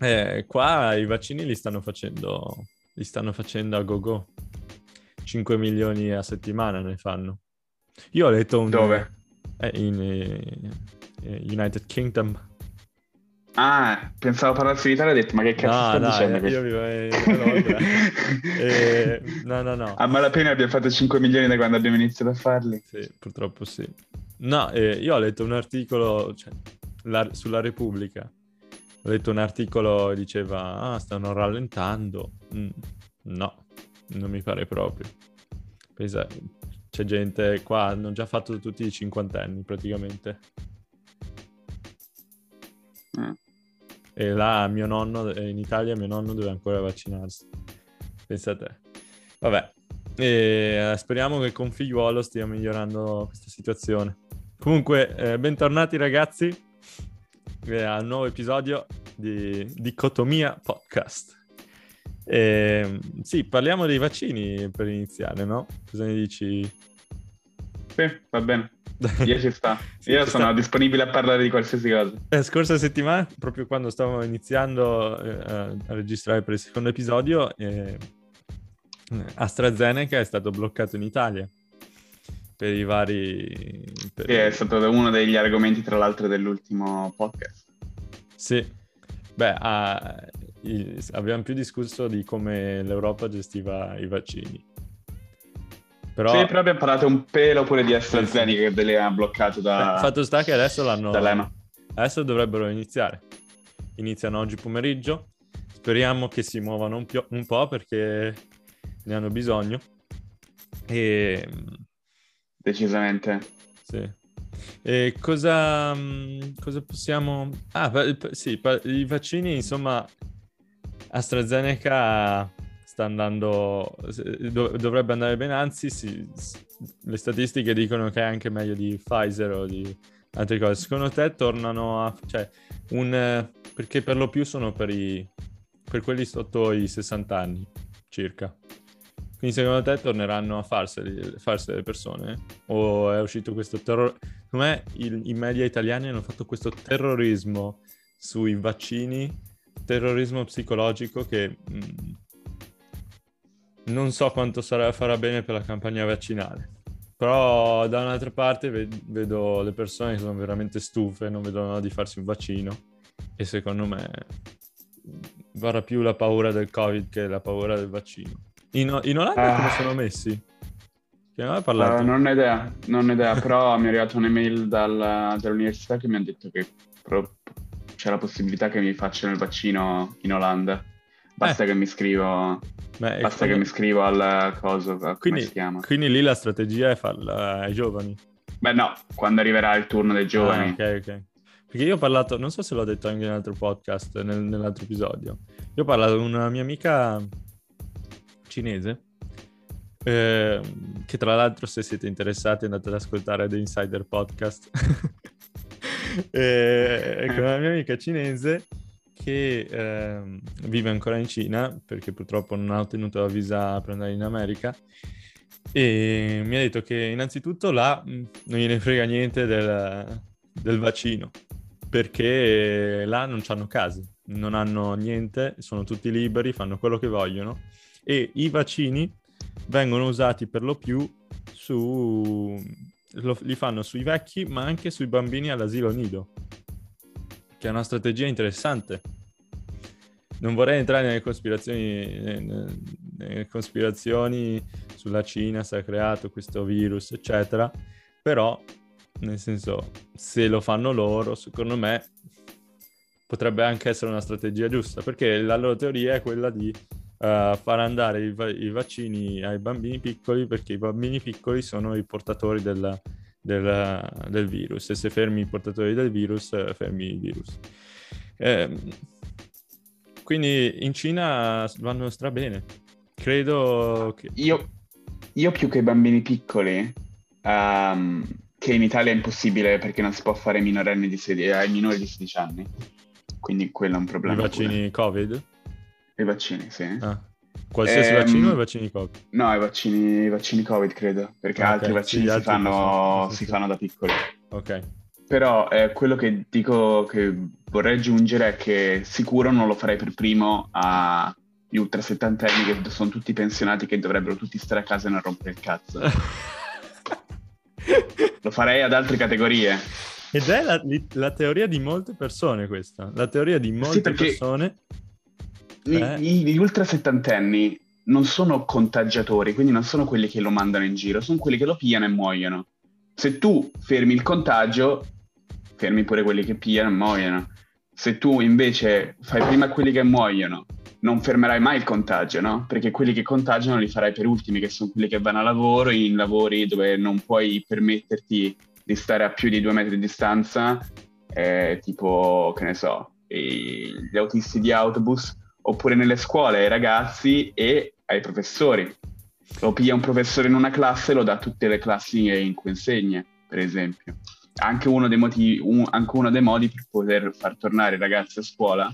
Eh, qua i vaccini li stanno facendo, li stanno facendo a go-go. 5 milioni a settimana ne fanno. Io ho letto un... Dove? Eh, in eh, United Kingdom. Ah, pensavo parlassi di Italia e ho detto, ma che cazzo No, sta no, dicendo io vivo a Londra. Eh, no, no, no. A malapena abbiamo fatto 5 milioni da quando abbiamo iniziato a farli. Sì, purtroppo sì. No, eh, io ho letto un articolo cioè, la- sulla Repubblica. Ho letto un articolo che diceva, ah, stanno rallentando. Mm, no, non mi pare proprio. Pensa, c'è gente qua, hanno già fatto tutti i cinquantenni praticamente. Eh. E là mio nonno, eh, in Italia mio nonno deve ancora vaccinarsi. Pensa a te. Vabbè, e, eh, speriamo che con figliuolo stia migliorando questa situazione. Comunque, eh, bentornati ragazzi al nuovo episodio di Dicotomia Podcast. E, sì, parliamo dei vaccini per iniziare, no? Cosa ne dici? Sì, va bene. Io ci sta. Sì, Io ci sono sta. disponibile a parlare di qualsiasi cosa. La scorsa settimana, proprio quando stavamo iniziando eh, a registrare per il secondo episodio, eh, AstraZeneca è stato bloccato in Italia per i vari... per- Sì, è stato uno degli argomenti, tra l'altro, dell'ultimo podcast. Sì. Beh, ah, il- abbiamo più discusso di come l'Europa gestiva i vaccini. Però, Sì, però abbiamo parlato un pelo pure di AstraZeneca che le ha bloccato da, beh, fatto sta che adesso l'hanno... dall'EMA. Adesso dovrebbero iniziare. Iniziano oggi pomeriggio. Speriamo che si muovano un, pio- un po' perché ne hanno bisogno. E Decisamente. sì. E cosa, mh, cosa possiamo... Ah, sì, i vaccini, insomma, AstraZeneca sta andando... do- dovrebbe andare bene, anzi, sì, le statistiche dicono che è anche meglio di Pfizer o di altre cose. Secondo te tornano a... Cioè, un... Perché per lo più sono per, i, per quelli sotto i 60 anni, circa. Quindi secondo te torneranno a farseli, farsi le persone? O è uscito questo terrore? Secondo il- i media italiani hanno fatto questo terrorismo sui vaccini, terrorismo psicologico che mh, non so quanto sarà, farà bene per la campagna vaccinale. Però da un'altra parte ved- vedo le persone che sono veramente stufe, non vedono di farsi un vaccino e secondo me varrà più la paura del Covid che la paura del vaccino. In, in Olanda Ah. come sono messi? Che non parlato? Eh, non ho idea, non ho idea, però mi è arrivata un'email dal- dall'università che mi ha detto che pro- c'è la possibilità che mi facciano il vaccino in Olanda. Basta Eh. che mi scrivo, Beh, basta quando- che mi scrivo al coso, quindi, quindi lì la strategia è farla ai giovani. Beh no, quando arriverà il turno dei giovani. Ah, ok, ok. Perché io ho parlato, non so se l'ho detto anche in un altro podcast, nel- nell'altro episodio. Io ho parlato con una mia amica cinese, eh, che tra l'altro se siete interessati andate ad ascoltare The Insider Podcast. Eh, con una mia amica cinese che ehm, vive ancora in Cina perché purtroppo non ha ottenuto la visa per andare in America e mi ha detto che innanzitutto là mh, non gliene frega niente del, del vaccino perché là non hanno case, non hanno niente, sono tutti liberi, fanno quello che vogliono e i vaccini vengono usati per lo più su lo- li fanno sui vecchi ma anche sui bambini all'asilo nido che è una strategia interessante. Non vorrei entrare nelle conspirazioni nelle, nelle conspirazioni sulla Cina se ha creato questo virus eccetera però nel senso se lo fanno loro secondo me potrebbe anche essere una strategia giusta perché la loro teoria è quella di eh, far andare i, va- i vaccini ai bambini piccoli perché i bambini piccoli sono i portatori del, del- del virus e se fermi i portatori del virus eh, fermi il virus Ehm, quindi in Cina vanno strabene credo che Io, io più che i bambini piccoli, ehm, che in Italia è impossibile perché non si può fare ai minorenni di sedi- ai minori di 16 anni. Quindi quello è un i problema. vaccini covid pure. I vaccini, sì. Ah. qualsiasi Ehm, vaccino o i vaccini covid No, i vaccini, i vaccini Covid, credo. Perché Ah, ok, altri sì, vaccini gli si, altri fanno, sì, si sì. fanno da piccoli. ok Però eh, quello che dico che vorrei aggiungere è che sicuro non lo farei per primo agli ultra settantenni che sono tutti pensionati che dovrebbero tutti stare a casa e non rompere il cazzo. lo farei ad altre categorie. Ed è la, la, teoria di molte persone questa, la teoria di molte sì, persone. Gli, eh. gli ultra settantenni non sono contagiatori, quindi non sono quelli che lo mandano in giro, sono quelli che lo pigliano e muoiono. Se tu fermi il contagio, fermi pure quelli che pigliano e muoiono. Se tu invece fai prima quelli che muoiono, non fermerai mai il contagio, no? Perché quelli che contagiano li farai per ultimi, che sono quelli che vanno a lavoro, in lavori dove non puoi permetterti di stare a più di due metri di distanza, eh, tipo, che ne so, gli autisti di autobus, oppure nelle scuole ai ragazzi e ai professori. Lo piglia un professore in una classe e lo dà a tutte le classi in cui insegna, per esempio. Anche uno, motivi, un, anche uno dei modi per poter far tornare i ragazzi a scuola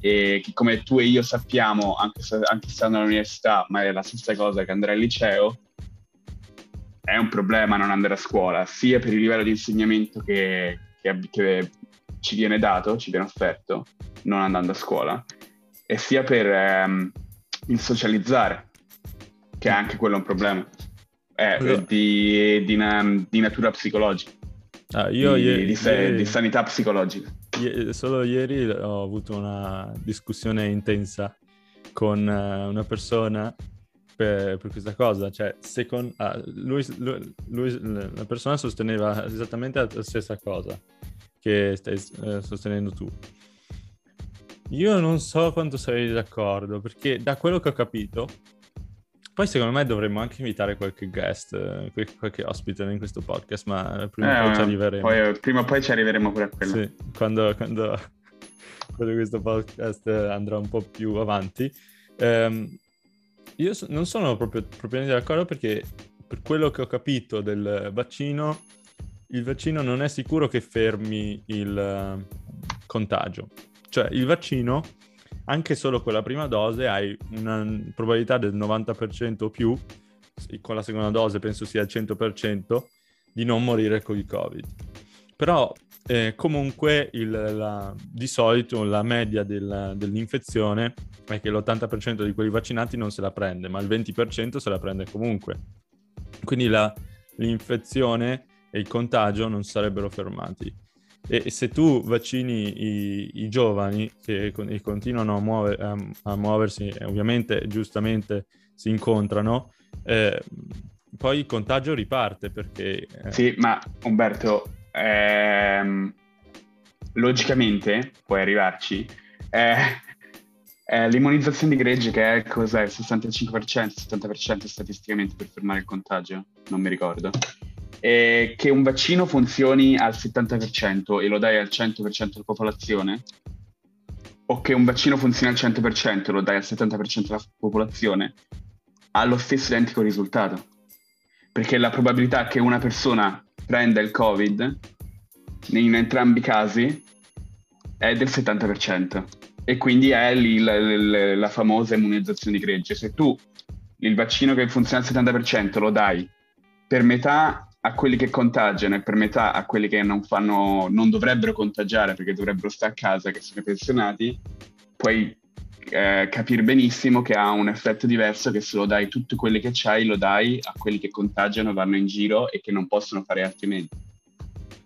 e che come tu e io sappiamo, anche, anche stando all'università, ma è la stessa cosa che andare al liceo, è un problema non andare a scuola, sia per il livello di insegnamento che, che, che ci viene dato, ci viene offerto, non andando a scuola, e sia per ehm, il socializzare, che è anche quello un problema, è allora. di, di, na, di, natura psicologica, ah, io di, ieri, di, ieri, di sanità psicologica. Solo ieri ho avuto una discussione intensa con eh, una persona per, per questa cosa. Cioè, secondo, ah, lui, lui, lui, la persona sosteneva esattamente la stessa cosa che stai eh, sostenendo tu. Io non so quanto sarei d'accordo, perché da quello che ho capito, poi secondo me dovremmo anche invitare qualche guest, eh, qualche ospite in questo podcast, ma prima o eh, poi ci arriveremo. Poi, prima o poi ci arriveremo pure a quello. Sì, quando, quando, quando questo podcast andrà un po' più avanti. Um, io so- non sono proprio propriamente d'accordo perché per quello che ho capito del vaccino, il vaccino non è sicuro che fermi il contagio. Cioè il vaccino, anche solo con la prima dose, hai una probabilità del 90% o più, con la seconda dose penso sia il 100%, di non morire con il Covid. Però eh, comunque il, la, di solito la media del, dell'infezione è che l'80% di quelli vaccinati non se la prende, ma il 20% se la prende comunque. Quindi la, l'infezione e il contagio non sarebbero fermati. E se tu vaccini i, i giovani che con, continuano a, muover, a, a, muoversi, e ovviamente giustamente si incontrano, eh, poi il contagio riparte perché... Eh... Sì, ma Umberto, ehm, logicamente puoi arrivarci. Eh, eh, l'immunizzazione di gregge che è cos'è? 65%, 70% statisticamente per fermare il contagio? Non mi ricordo. E che un vaccino funzioni al 70% e lo dai al 100% della popolazione? O che un vaccino funzioni al 100% e lo dai al 70% della popolazione? Ha lo stesso identico risultato. Perché la probabilità che una persona prenda il Covid in entrambi i casi è del 70% e quindi è lì la, la, la famosa immunizzazione di gregge. Se tu il vaccino che funziona al 70% lo dai per metà a quelli che contagiano e per metà a quelli che non, fanno, non dovrebbero contagiare perché dovrebbero stare a casa, che sono i pensionati, puoi eh, capire benissimo che ha un effetto diverso che se lo dai tutti quelli che c'hai, lo dai a quelli che contagiano, vanno in giro e che non possono fare altrimenti.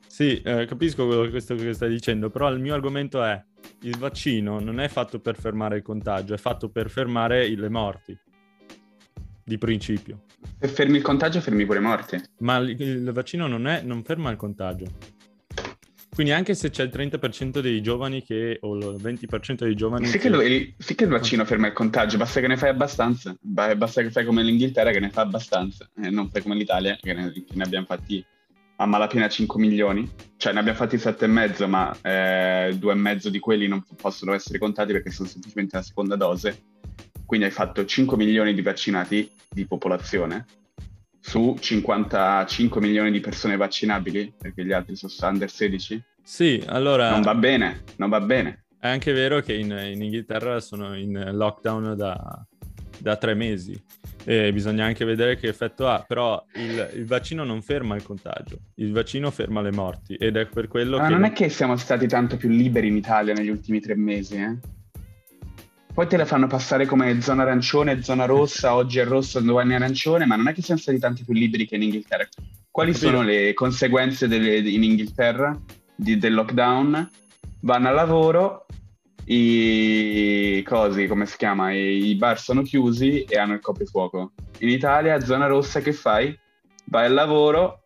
Sì, eh, capisco quello che stai dicendo, però il mio argomento è il vaccino non è fatto per fermare il contagio, è fatto per fermare le morti, di principio. Se fermi il contagio, fermi pure le morti. Ma il, il vaccino non, è, non ferma il contagio. Quindi anche se c'è il 30% dei giovani che, o il 20% dei giovani... Sì che, il, sì che il vaccino ferma il contagio, basta che ne fai abbastanza. Basta che fai come l'Inghilterra che ne fa abbastanza, e non fai come l'Italia che ne, che ne abbiamo fatti a malapena 5 milioni, cioè ne abbiamo fatti 7,5 ma eh, 2,5 di quelli non possono essere contati perché sono semplicemente la seconda dose, quindi hai fatto 5 milioni di vaccinati di popolazione su 55 milioni di persone vaccinabili, perché gli altri sono under 16? Sì, allora... Non va bene, non va bene. È anche vero che in, in Inghilterra sono in lockdown da da tre mesi. E bisogna anche vedere che effetto ha, però il, il, vaccino non ferma il contagio, il vaccino ferma le morti ed è per quello Ma che... non è che siamo stati tanto più liberi in Italia negli ultimi tre mesi, eh? Poi te la fanno passare come zona arancione, zona rossa, oggi è rosso, domani è arancione, ma non è che siamo stati tanti più liberi che in Inghilterra. Quali sono le conseguenze delle, in Inghilterra di, del lockdown? Vanno al lavoro, i cosi, come si chiama, i bar sono chiusi e hanno il coprifuoco. In Italia, zona rossa, che fai? Vai al lavoro,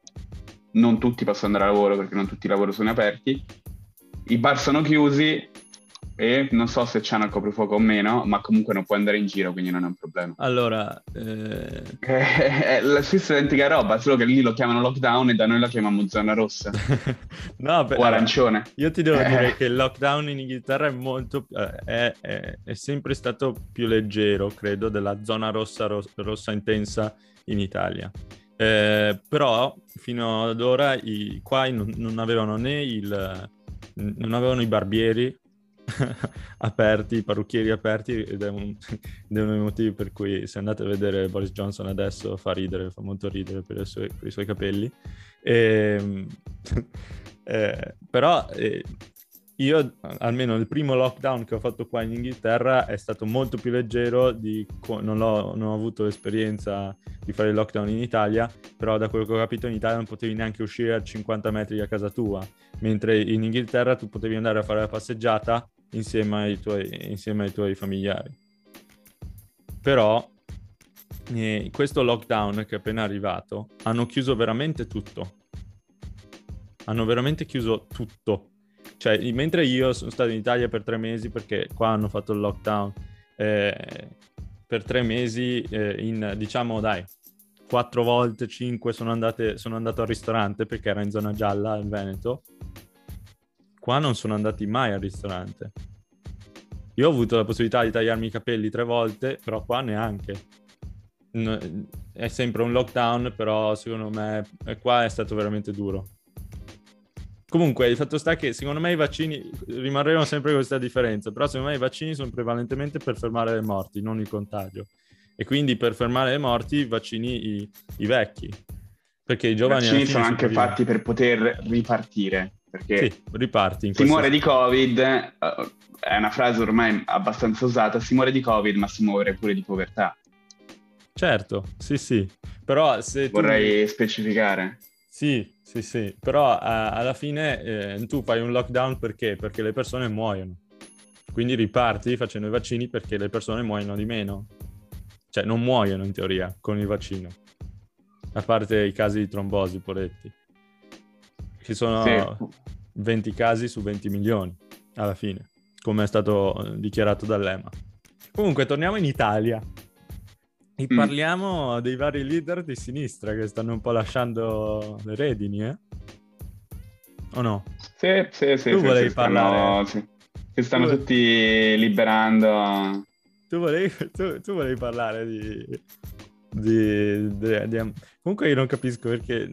non tutti possono andare al lavoro perché non tutti i lavori sono aperti, i bar sono chiusi, e non so se c'hanno il coprifuoco o meno, ma comunque non puoi andare in giro, quindi non è un problema. Allora, eh... è la stessa identica roba, solo che lì lo chiamano lockdown e da noi la chiamiamo zona rossa. no, beh, o arancione. Io ti devo eh. dire che il lockdown in Inghilterra è molto eh, è, è, è, sempre stato più leggero, credo, della zona rossa ro- rossa intensa in Italia. Eh, però fino ad ora i, qua non, non avevano né il non avevano i barbieri aperti, parrucchieri aperti ed è, un, ed è, uno dei motivi per cui se andate a vedere Boris Johnson adesso fa ridere, fa molto ridere per, sue, per i suoi capelli. E, ehm, eh, però eh, io, almeno il primo lockdown che ho fatto qua in Inghilterra è stato molto più leggero, di, non, non ho avuto l'esperienza di fare il lockdown in Italia, però da quello che ho capito in Italia non potevi neanche uscire a 50 metri da casa tua, mentre in Inghilterra tu potevi andare a fare la passeggiata insieme ai tuoi, insieme ai tuoi familiari. Però eh, questo lockdown che è appena arrivato hanno chiuso veramente tutto. Hanno veramente chiuso tutto. Cioè, mentre io sono stato in Italia per tre mesi perché qua hanno fatto il lockdown eh, per tre mesi eh, in, diciamo, dai, quattro volte, cinque sono, andate, sono andato al ristorante perché era in zona gialla in Veneto Qua non sono andati mai al ristorante. Io ho avuto la possibilità di tagliarmi i capelli tre volte, però qua neanche. È sempre un lockdown, però secondo me qua è stato veramente duro. Comunque, il fatto sta che secondo me i vaccini rimarremo sempre questa differenza, però secondo me i vaccini sono prevalentemente per fermare le morti, non il contagio. E quindi per fermare le morti vaccini i, i vecchi. Perché i giovani... I vaccini sono anche fatti per poter ripartire. Perché sì, riparti. si muore di Covid, uh, è una frase ormai abbastanza usata, si muore di Covid ma si muore pure di povertà. Certo, sì sì, però se Vorrei tu... specificare. Sì, sì, sì, però uh, alla fine eh, tu fai un lockdown perché? Perché le persone muoiono. Quindi riparti facendo i vaccini perché le persone muoiono di meno. Cioè non muoiono in teoria con il vaccino. A parte i casi di trombosi, poretti. Ci sono sì. 20 casi su 20 milioni alla fine, come è stato eh, dichiarato dall'EMA. Comunque, torniamo in Italia e mm. parliamo dei vari leader di sinistra che stanno un po' lasciando le redini, eh? O no? Sì, sì, sì. Tu sì, volevi sì, parlare... Stanno, sì. Si stanno tu... tutti liberando. Tu volevi, tu, tu volevi parlare di, di, di, di, Comunque io non capisco perché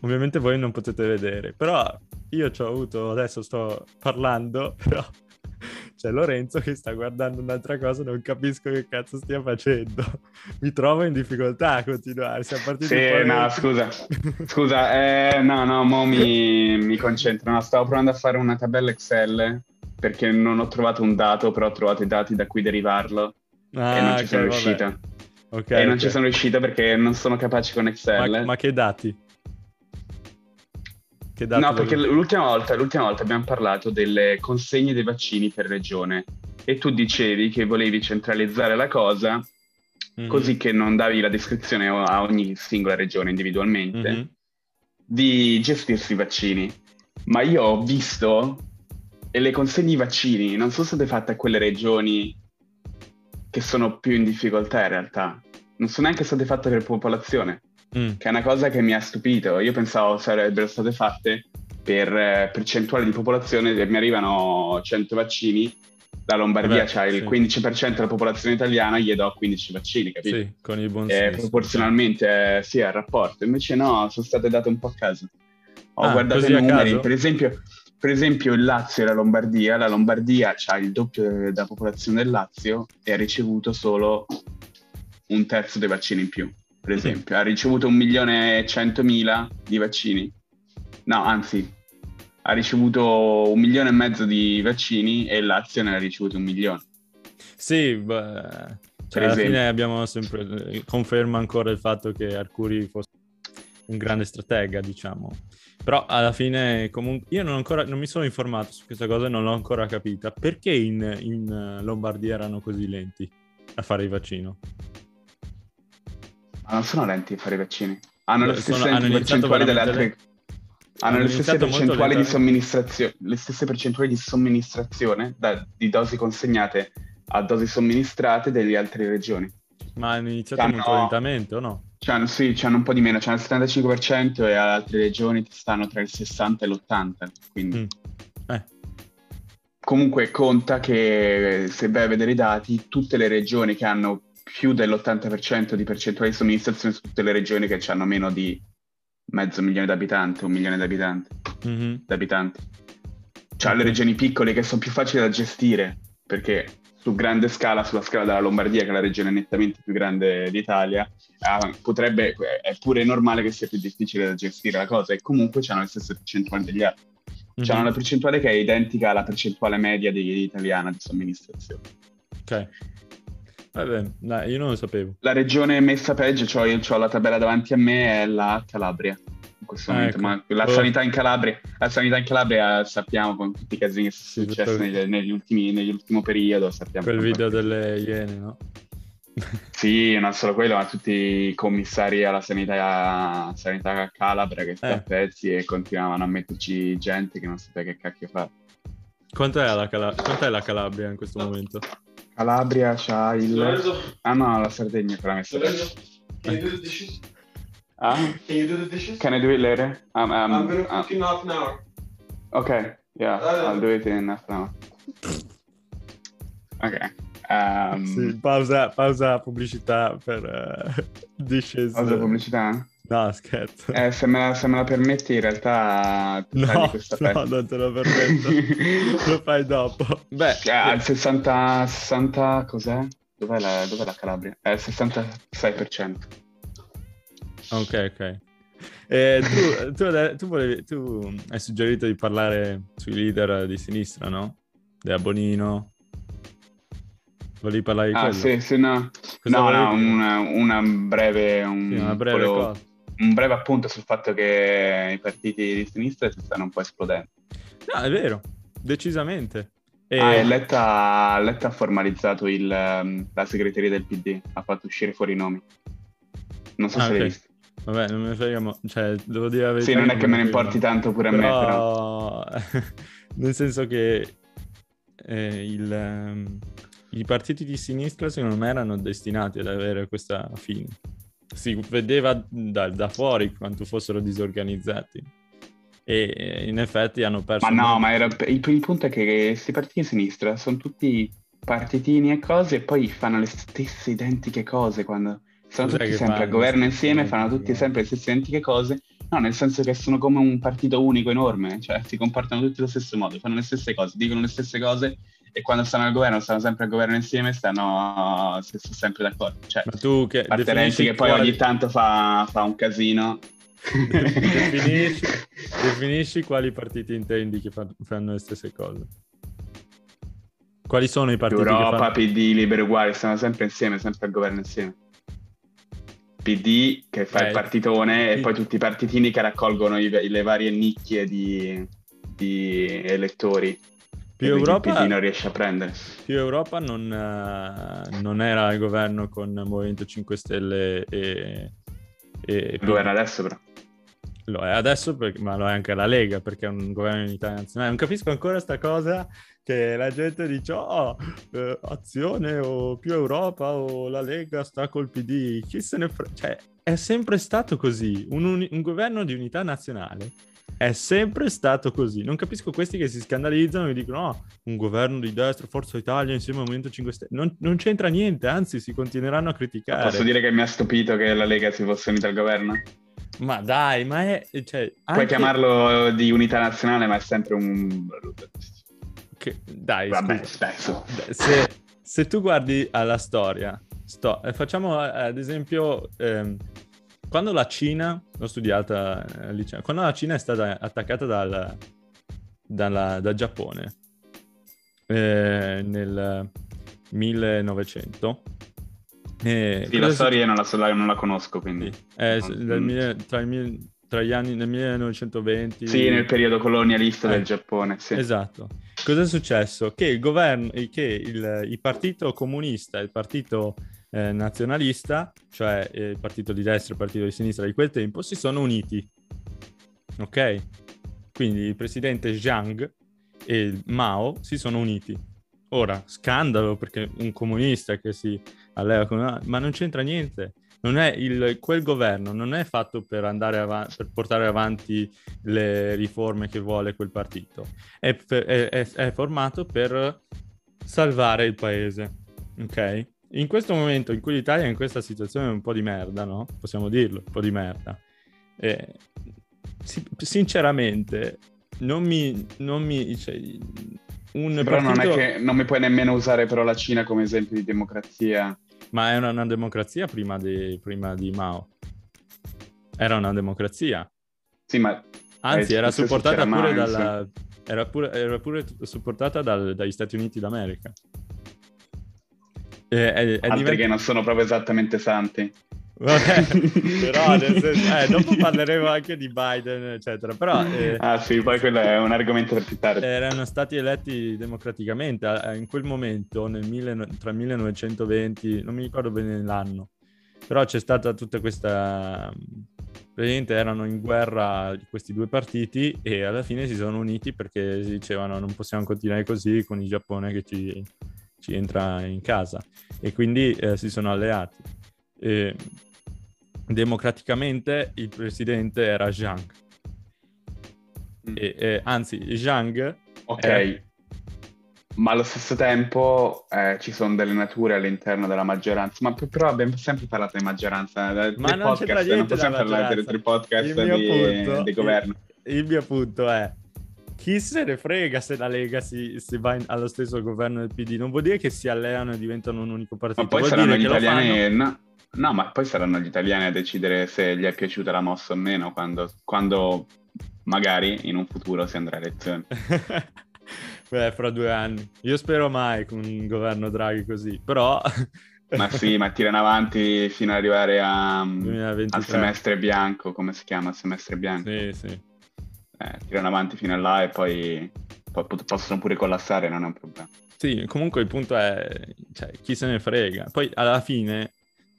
ovviamente voi non potete vedere, però io ci ho avuto, adesso sto parlando, però c'è Lorenzo che sta guardando un'altra cosa, non capisco che cazzo stia facendo. Mi trovo in difficoltà a continuare. Siamo partiti Sì, no, scusa. Scusa, eh, no, no, mo mi, mi concentro. No, stavo provando a fare una tabella Excel perché non ho trovato un dato, però ho trovato i dati da cui derivarlo ah, e non ci sono riuscito. Okay, e non okay. ci sono riuscito perché non sono capace con Excel. Ma, ma che dati? Che dati no, perché l'ultima volta, l'ultima volta abbiamo parlato delle consegne dei vaccini per regione e tu dicevi che volevi centralizzare la cosa mm-hmm. così che non davi la descrizione a ogni singola regione individualmente mm-hmm. di gestirsi i vaccini. Ma io ho visto e le consegne i vaccini non sono state fatte a quelle regioni che sono più in difficoltà in realtà. Non sono neanche state fatte per popolazione, mm. che è una cosa che mi ha stupito. Io pensavo sarebbero state fatte per eh, percentuale di popolazione, mi arrivano 100 vaccini, la Lombardia ha il sì. 15% della popolazione italiana, gli do 15 vaccini, capito? Sì, con i buoni eh, Proporzionalmente eh, sì, al rapporto. Invece no, sono state date un po' a caso. Ho ah, guardato i numeri, per esempio, per esempio il Lazio e la Lombardia, la Lombardia ha il doppio della popolazione del Lazio e ha ricevuto solo un terzo dei vaccini in più, per esempio. Ha ricevuto un milione e centomila di vaccini. No, anzi, ha ricevuto un milione e mezzo di vaccini e l'Azione ne ha ricevuto un milione. Sì, beh, cioè alla fine abbiamo sempre conferma ancora il fatto che Arcuri fosse un grande stratega, diciamo. Però alla fine, comunque, io non, ancora, non mi sono informato su questa cosa e non l'ho ancora capita. Perché in, in Lombardia erano così lenti a fare il vaccino? Ma non sono lenti a fare i vaccini. Hanno le stesse sono, hanno percentuali delle altre... Le... Hanno, hanno le stesse percentuali di somministrazione, le stesse percentuali di somministrazione da, di dosi consegnate a dosi somministrate delle altre regioni. Ma hanno iniziato hanno... molto lentamente o no? C'hanno, sì, c'hanno un po' di meno, c'hanno il 75% e altre regioni stanno tra il 60 e l'80%. Quindi... Mm. Eh. Comunque conta che se vai a vedere i dati, tutte le regioni che hanno più dell'80% di percentuale di somministrazione sono tutte le regioni che hanno meno di mezzo milione di abitanti, un milione di abitanti. Mm-hmm. D'abitanti. Cioè le regioni piccole che sono più facili da gestire, perché su grande scala, sulla scala della Lombardia, che è la regione nettamente più grande d'Italia, eh, potrebbe, è pure normale che sia più difficile da gestire la cosa e comunque hanno le stesse percentuali degli altri. Mm-hmm. C'hanno una percentuale che è identica alla percentuale media di, italiana di somministrazione. Ok. Vabbè, dai, io non lo sapevo. La regione messa peggio, cioè io ho la tabella davanti a me, è la Calabria questo momento, ecco. ma la, sanità in Calabria, la sanità in Calabria sappiamo con tutti i casini che sono sì, successi negli, negli, ultimi, nell'ultimo periodo. Sappiamo Quel video delle iene, no? sì, non solo quello, ma tutti i commissari alla sanità, sanità calabra che sta eh. a pezzi e continuavano a metterci gente che non sapeva che cacchio fare. Quant'è la, Cala- quant'è la Calabria in questo momento? Calabria c'ha il... Ah no, la Sardegna che l'ha messa. Uh, Can you do the dishes? Can I do it later? Um, um, I'm gonna cook um, in half an hour. Okay, yeah, uh, I'll do it in half an hour. Ok. Um, sì, pausa, pausa pubblicità per uh, dishes. Pausa pubblicità? No, scherzo. Eh, se, me la, se me la permetti, in realtà. No, no, non te lo permetto. lo fai dopo. Beh, eh, al 60, 60. Cos'è? Dov'è la, dov'è la Calabria? È il 66%. Ok, ok. Eh, tu, tu, tu, volevi, tu, hai suggerito di parlare sui leader di sinistra, no? Della Bonino. Volevi parlare di ah, quello? sì, sì, no. Cosa no, no, una, una, breve... Un, sì, una breve volevo, un breve appunto sul fatto che i partiti di sinistra si stanno un po' esplodendo. No, è vero, decisamente. E... Ah, Letta, Letta ha formalizzato il, la segreteria del PD, ha fatto uscire fuori i nomi. Non so ah, se okay. l'hai visto. Vabbè, non me ne frega, cioè, devo dire la verità. Sì, non è che me ne importi tanto pure però... a me, però... Nel senso che eh, il, um, i partiti di sinistra, secondo me, erano destinati ad avere questa fine. Si vedeva da, da fuori quanto fossero disorganizzati. E in effetti hanno perso... Ma no, ma era, il, il punto è che questi partiti di sinistra sono tutti partitini e cose e poi fanno le stesse identiche cose quando sono Cos'è tutti sempre a governo insieme, fanno tutti sempre le stesse identiche cose. No, nel senso che sono come un partito unico enorme, cioè si comportano tutti allo stesso modo, fanno le stesse cose, dicono le stesse cose e quando stanno al governo stanno sempre al governo insieme stanno sempre d'accordo. Cioè, Ma tu che parte Renzi che poi ogni tanto fa, fa un casino. definisci, definisci, quali partiti intendi che fanno le stesse cose. Quali sono i partiti? Europa, fanno... PD, Libero Uguali, stanno sempre insieme, sempre al governo insieme. PD che fa eh, il partitone e poi tutti i partitini che raccolgono i, le varie nicchie di, di elettori. Più Europa, non riesce a prendere. Più Europa non, uh, non era al governo con Movimento 5 Stelle e... e Lo era adesso però. Lo è adesso, ma lo è anche la Lega, perché è un governo in Italia nazionale. Non capisco ancora questa cosa che la gente dice oh, eh, azione o più Europa o la Lega sta col PD. Chi se ne frega? Cioè, è sempre stato così. Un, un, un governo di unità nazionale è sempre stato così. Non capisco questi che si scandalizzano e dicono: no, un governo di destra, Forza Italia insieme al Movimento 5 Stelle. Non, non, c'entra niente, anzi, si continueranno a criticare. Posso dire che mi ha stupito che la Lega si fosse unita al governo? Ma dai, ma è... Cioè, anche... Puoi chiamarlo di unità nazionale, ma è sempre un... Che... Dai, Vabbè, spesso. Se, se tu guardi alla storia, sto, eh, facciamo eh, ad esempio, ehm, quando la Cina, l'ho studiata al liceo, quando la Cina è stata attaccata dal, dalla, dal Giappone eh, nel 1900. Eh, sì, la storia non la, non la, conosco, quindi... Eh, non... tra, il, tra, gli anni del 1920... Sì, nel periodo colonialista del eh, Giappone, sì. Esatto. Cosa è successo? Che il governo, che il, il partito comunista il partito eh, nazionalista, cioè il partito di destra e il partito di sinistra di quel tempo, si sono uniti. Ok? Quindi il presidente Jiang e Mao si sono uniti. Ora, scandalo perché un comunista che si alleva con una... ma non c'entra niente. Non il, quel governo non è fatto per, andare avanti, per portare avanti le riforme che vuole quel partito, è, per, è, è, è formato per salvare il paese. Ok? In questo momento in cui l'Italia è in questa situazione un po' di merda, no? Possiamo dirlo, un po' di merda. Eh, sinceramente, non mi... Non mi cioè, un sì, però partito... non è che non mi puoi nemmeno usare però la Cina come esempio di democrazia. Ma è una, una democrazia prima di, prima di Mao. Era una democrazia. Sì, ma... Anzi, era supportata pure dalla... Era pure, era pure supportata dal, dagli Stati Uniti d'America. Eh, è Altri che non sono proprio esattamente santi. Vabbè, però senso, eh, dopo parleremo anche di Biden, eccetera. Però, eh, ah sì, poi quello è un argomento per più tardi. Erano stati eletti democraticamente in quel momento, nel mille, tra il 1920, non mi ricordo bene l'anno, però c'è stata tutta questa... Praticamente erano in guerra questi due partiti e alla fine si sono uniti perché si dicevano non possiamo continuare così con il Giappone che ci, ci entra in casa e quindi eh, si sono alleati. E democraticamente il presidente era Zhang. Mm. E, e, anzi, Zhang... Ok, era... ma allo stesso tempo eh, ci sono delle nature all'interno della maggioranza, ma però abbiamo sempre parlato di maggioranza, eh, ma non, podcast, non possiamo parlare tre podcast di, di governo. Il, il mio punto è, chi se ne frega se la Lega si, si va in, allo stesso governo del PD? Non vuol dire che si alleano e diventano un unico partito. Ma poi vuol saranno gli italiani... No, no, ma poi saranno gli italiani a decidere se gli è piaciuta la mossa o meno quando, quando magari in un futuro si andrà a elezioni. Beh, fra due anni. Io spero mai con un governo Draghi così, però... ma sì, ma tirano avanti fino ad arrivare a, al semestre bianco, come si chiama? Il semestre bianco. Sì, sì eh, tirano avanti fino a là e poi, poi, possono pure collassare, non è un problema. Sì, comunque il punto è, cioè, chi se ne frega. Poi alla fine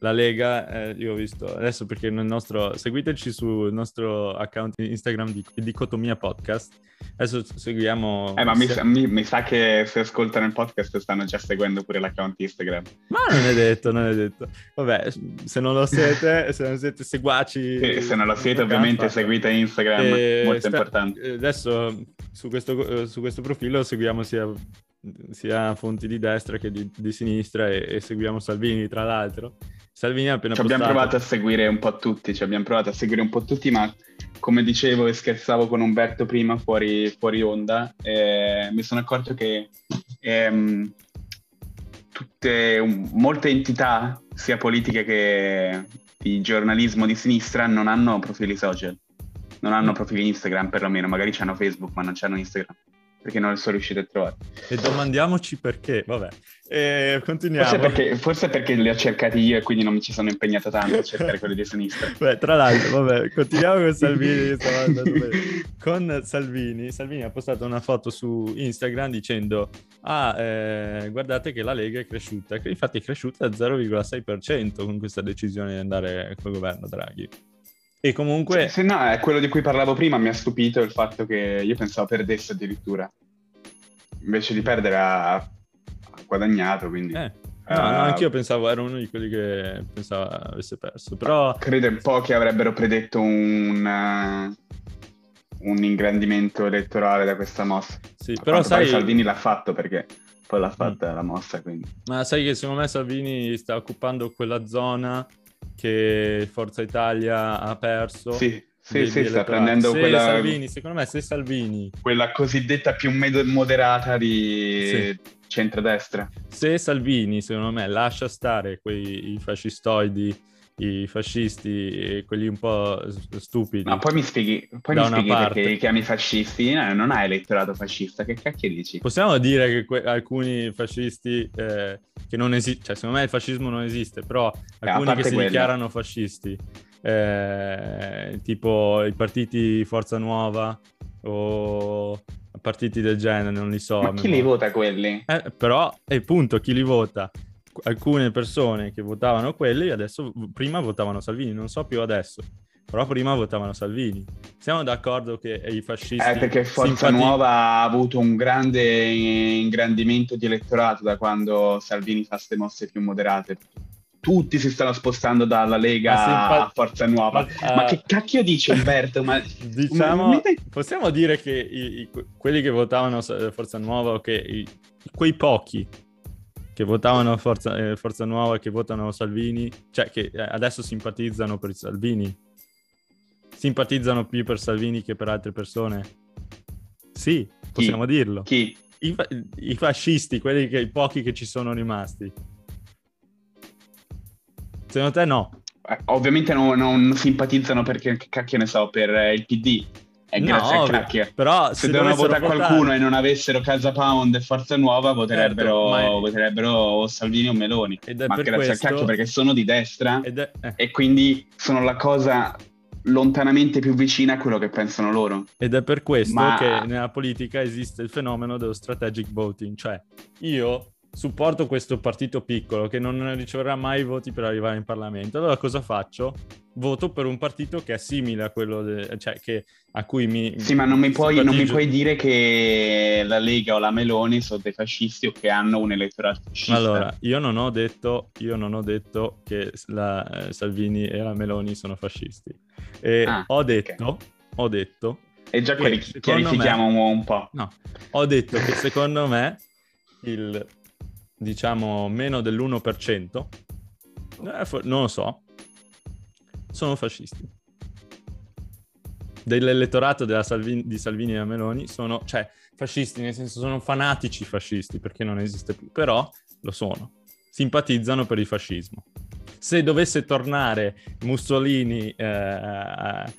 la Lega, eh, io ho visto adesso perché nel nostro, seguiteci sul nostro account Instagram di Dicotomia Podcast. Adesso seguiamo. Eh, ma mi, mi, mi, sa che se ascoltano il podcast stanno già seguendo pure l'account Instagram. Ma non è detto, non è detto. Vabbè, se non lo siete, se non siete seguaci. Sì, se non lo siete, ovviamente fatto. seguite Instagram, e molto sta, importante. Adesso su questo, su questo profilo seguiamo sia sia fonti di destra che di, di sinistra e, e, seguiamo Salvini tra l'altro. Salvini ha appena ci postato... abbiamo provato a seguire un po' tutti, ci abbiamo provato a seguire un po' tutti, ma come dicevo e scherzavo con Umberto prima fuori, fuori onda, eh, mi sono accorto che ehm, tutte, um, molte entità, sia politiche che di giornalismo di sinistra, non hanno profili social, non hanno profili Instagram perlomeno, magari hanno Facebook ma non hanno Instagram perché non sono riuscito a trovare. E domandiamoci perché, vabbè. E continuiamo. Forse perché, forse perché, li ho cercati io e quindi non mi ci sono impegnato tanto a cercare quelli di sinistra. Beh, tra l'altro, vabbè, continuiamo con Salvini. con Salvini, Salvini ha postato una foto su Instagram dicendo ah, eh, guardate che la Lega è cresciuta. Infatti è cresciuta al 0,6% con questa decisione di andare col governo Draghi. E comunque... Se, se no, è quello di cui parlavo prima, mi ha stupito il fatto che io pensavo perdesse addirittura. Invece di perdere ha, ha guadagnato, quindi... Eh. No, uh, no, anch'io pensavo, ero uno di quelli che pensava avesse perso, però... Credo in pochi avrebbero predetto un, uh, un ingrandimento elettorale da questa mossa. Sì, però sai... Salvini l'ha fatto perché poi l'ha fatta mm. la mossa, quindi... Ma sai che secondo me Salvini sta occupando quella zona che Forza Italia ha perso. Sì, Sì, sì, sta prendendo se quella... Salvini, secondo me se Salvini... Quella cosiddetta più moderata di sì. centrodestra. Se Salvini, secondo me, lascia stare quei fascistoidi i fascisti e quelli un po' stupidi. Ma poi mi spieghi, poi mi spieghi perché li chiami fascisti? No, non hai elettorato fascista, che cacchio dici? Possiamo dire che que- alcuni fascisti eh, che non esistono, cioè secondo me il fascismo non esiste, però eh, alcuni che si quella. dichiarano fascisti, eh, tipo i partiti Forza Nuova o partiti del genere, non li so. Ma chi li vota quelli? Eh, però, è punto, chi li vota? Alcune persone che votavano quelli adesso prima votavano Salvini, non so più adesso. Però prima votavano Salvini. Siamo d'accordo che i fascisti... Eh, perché Forza simpati... Nuova ha avuto un grande ingrandimento di elettorato da quando Salvini fa queste mosse più moderate. Tutti si stanno spostando dalla Lega simpat... a Forza Nuova. Ma, uh... ma, che cacchio dice Umberto? Ma... diciamo, ma... possiamo dire che i, i, quelli che votavano Forza Nuova, che i, quei pochi che votavano Forza, eh, Forza Nuova, che votano Salvini, cioè che eh, adesso simpatizzano per Salvini. Simpatizzano più per Salvini che per altre persone. Sì, possiamo Chi? dirlo. Chi? I, I, fascisti, quelli che, i pochi che ci sono rimasti. Secondo te no? Eh, ovviamente non, non simpatizzano perché, che cacchio ne so, per eh, il PD è no, grazie a Crack. Però se, se devono votare qualcuno e non avessero Casa Pound e Forza Nuova, voterebbero, certo, è... voterebbero o Salvini o Meloni. ma grazie questo... a Crack perché sono di destra è... Eh. e quindi sono la cosa lontanamente più vicina a quello che pensano loro. Ed è per questo ma... che nella politica esiste il fenomeno dello strategic voting, cioè io supporto questo partito piccolo che non riceverà mai voti per arrivare in Parlamento. Allora cosa faccio? Voto per un partito che è simile a quello de- cioè che, a cui mi. Sì, ma non mi, puoi, non mi, puoi, dire che la Lega o la Meloni sono dei fascisti o che hanno un elettorato fascista. Allora, io non ho detto, io non ho detto che la, eh, Salvini e la Meloni sono fascisti. Ah, ho detto, okay. ho detto. E già chiarifichiamo me, un po'. No, ho detto che secondo me il diciamo meno dell'1%, eh, non lo so, sono fascisti. Dell'elettorato della Salvini, di Salvini e Meloni sono, cioè, fascisti, nel senso sono fanatici fascisti, perché non esiste più, però lo sono. Simpatizzano per il fascismo. Se dovesse tornare Mussolini eh, a,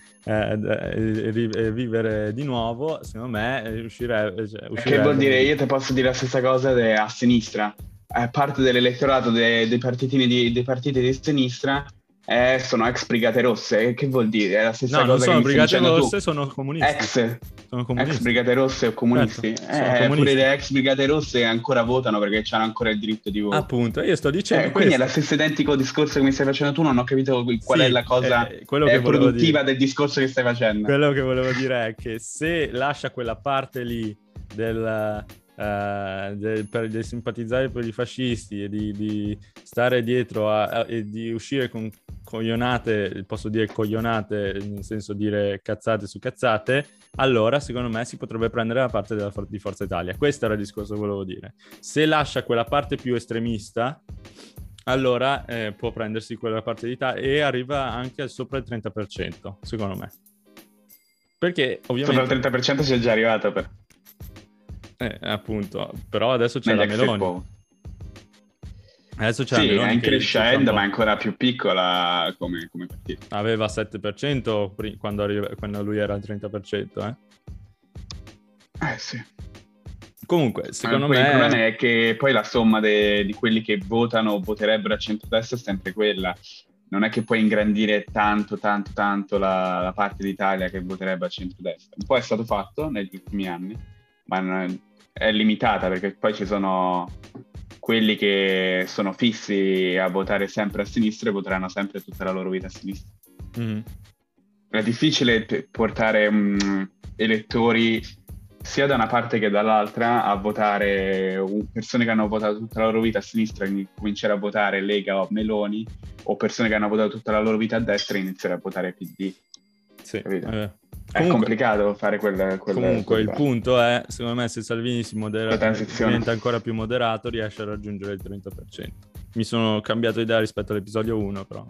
vivere di nuovo, secondo me uscirebbe... Cioè, uscirebbe... Che vuol dire? Io ti posso dire la stessa cosa a sinistra eh, parte dell'elettorato dei, dei, partitini di, dei partiti di sinistra eh, sono ex brigate rosse. Che vuol dire? È la stessa no, cosa. Non sono brigate rosse, tu. sono comunisti. Ex, sono comunisti. ex brigate rosse o comunisti. Certo, eh, comunisti. Pure le ex brigate rosse ancora votano perché hanno ancora il diritto di voto. Appunto, io sto dicendo. Eh, quindi è lo stesso identico discorso che mi stai facendo tu. Non ho capito qual sì, è la cosa eh, eh, produttiva del discorso che stai facendo. Quello che volevo dire è che se lascia quella parte lì del De, per de simpatizzare per i fascisti e di, di stare dietro a, a, e di uscire con coglionate, posso dire coglionate, nel senso dire cazzate su cazzate, allora secondo me si potrebbe prendere la parte della, di Forza Italia. Questo era il discorso che volevo dire. Se lascia quella parte più estremista, allora eh, può prendersi quella parte di Italia e arriva anche sopra il 30%, secondo me. Perché ovviamente... Sopra il 30% si è già arrivato per... Eh, appunto, però adesso c'è Negli la Meloni. Adesso c'è sì, la Meloni. è in crescendo, ma è ancora più piccola come, come partito. Aveva 7% quando, arriva, quando, lui era al 30%, eh? Eh sì. Comunque, secondo me... Il problema è che poi la somma de- di quelli che votano o voterebbero a centro-destra è sempre quella. Non è che puoi ingrandire tanto, tanto, tanto la, la parte d'Italia che voterebbe a centro-destra. Un po' è stato fatto negli ultimi anni, ma non, è limitata perché poi ci sono quelli che sono fissi a votare sempre a sinistra e voteranno sempre tutta la loro vita a sinistra. Mm-hmm. È difficile portare um, elettori sia da una parte che dall'altra a votare persone che hanno votato tutta la loro vita a sinistra e cominciare a votare Lega o Meloni o persone che hanno votato tutta la loro vita a destra e iniziare a votare PD. Sì, eh, Comunque, è complicato fare quella. quella comunque, quella... il punto è: secondo me, se Salvini si modera, diventa ancora più moderato, riesce a raggiungere il 30%. Mi sono cambiato idea rispetto all'episodio 1, però.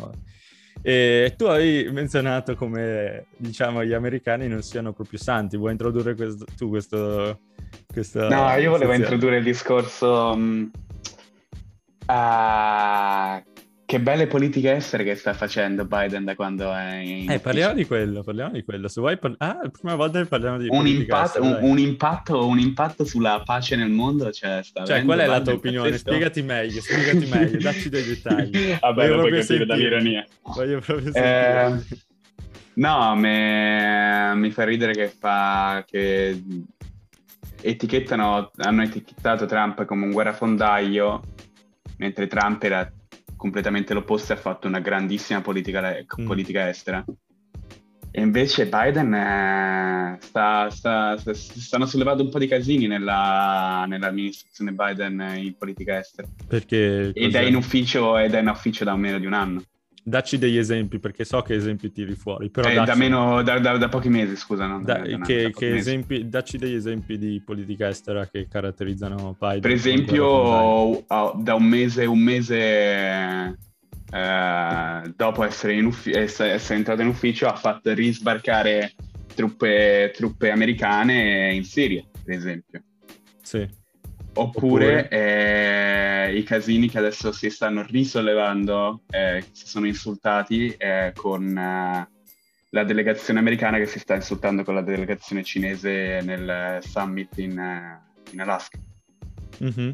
E tu hai menzionato come, diciamo, gli americani non siano proprio santi. Vuoi introdurre questo, tu questo... questo no, io volevo sezione. introdurre il discorso... Um, uh, che belle politiche estere che sta facendo Biden da quando è in Eh, parliamo di quello, parliamo di quello. Se vuoi par- Ah, la prima volta che parliamo di un impatto, un, un, impatto, un impatto sulla pace nel mondo cioè, sta Cioè, qual è Biden la tua opinione? Pazzesco. Spiegati meglio, spiegati meglio, dacci dei dettagli. Vabbè, Voglio proprio sentire dall'ironia. Voglio proprio sentire. Eh, no, me... mi fa ridere che fa... che etichettano, hanno etichettato Trump come un guerrafondaio, mentre Trump era completamente l'opposto e ha fatto una grandissima politica, mm. politica estera. E invece Biden è... sta, sta, sta, stanno sollevando un po' di casini nella, nell'amministrazione Biden in politica estera. Perché? Ed è in ufficio ed è in ufficio da meno di un anno. Dacci degli esempi, perché so che esempi tiri fuori. Però eh, dacci... da, meno, da, da, da, pochi mesi, scusa. No? Da, che, che esempi, dacci degli esempi di politica estera che caratterizzano Biden. Per esempio, da un mese, un mese eh, dopo essere, uffi- essere, essere, entrato in ufficio, ha fatto risbarcare truppe, truppe americane in Siria, per esempio. Sì. Oppure, Oppure... Eh, i casini che adesso si stanno risollevando, eh, si sono insultati eh, con eh, la delegazione americana che si sta insultando con la delegazione cinese nel summit in, eh, in Alaska. Mm-hmm.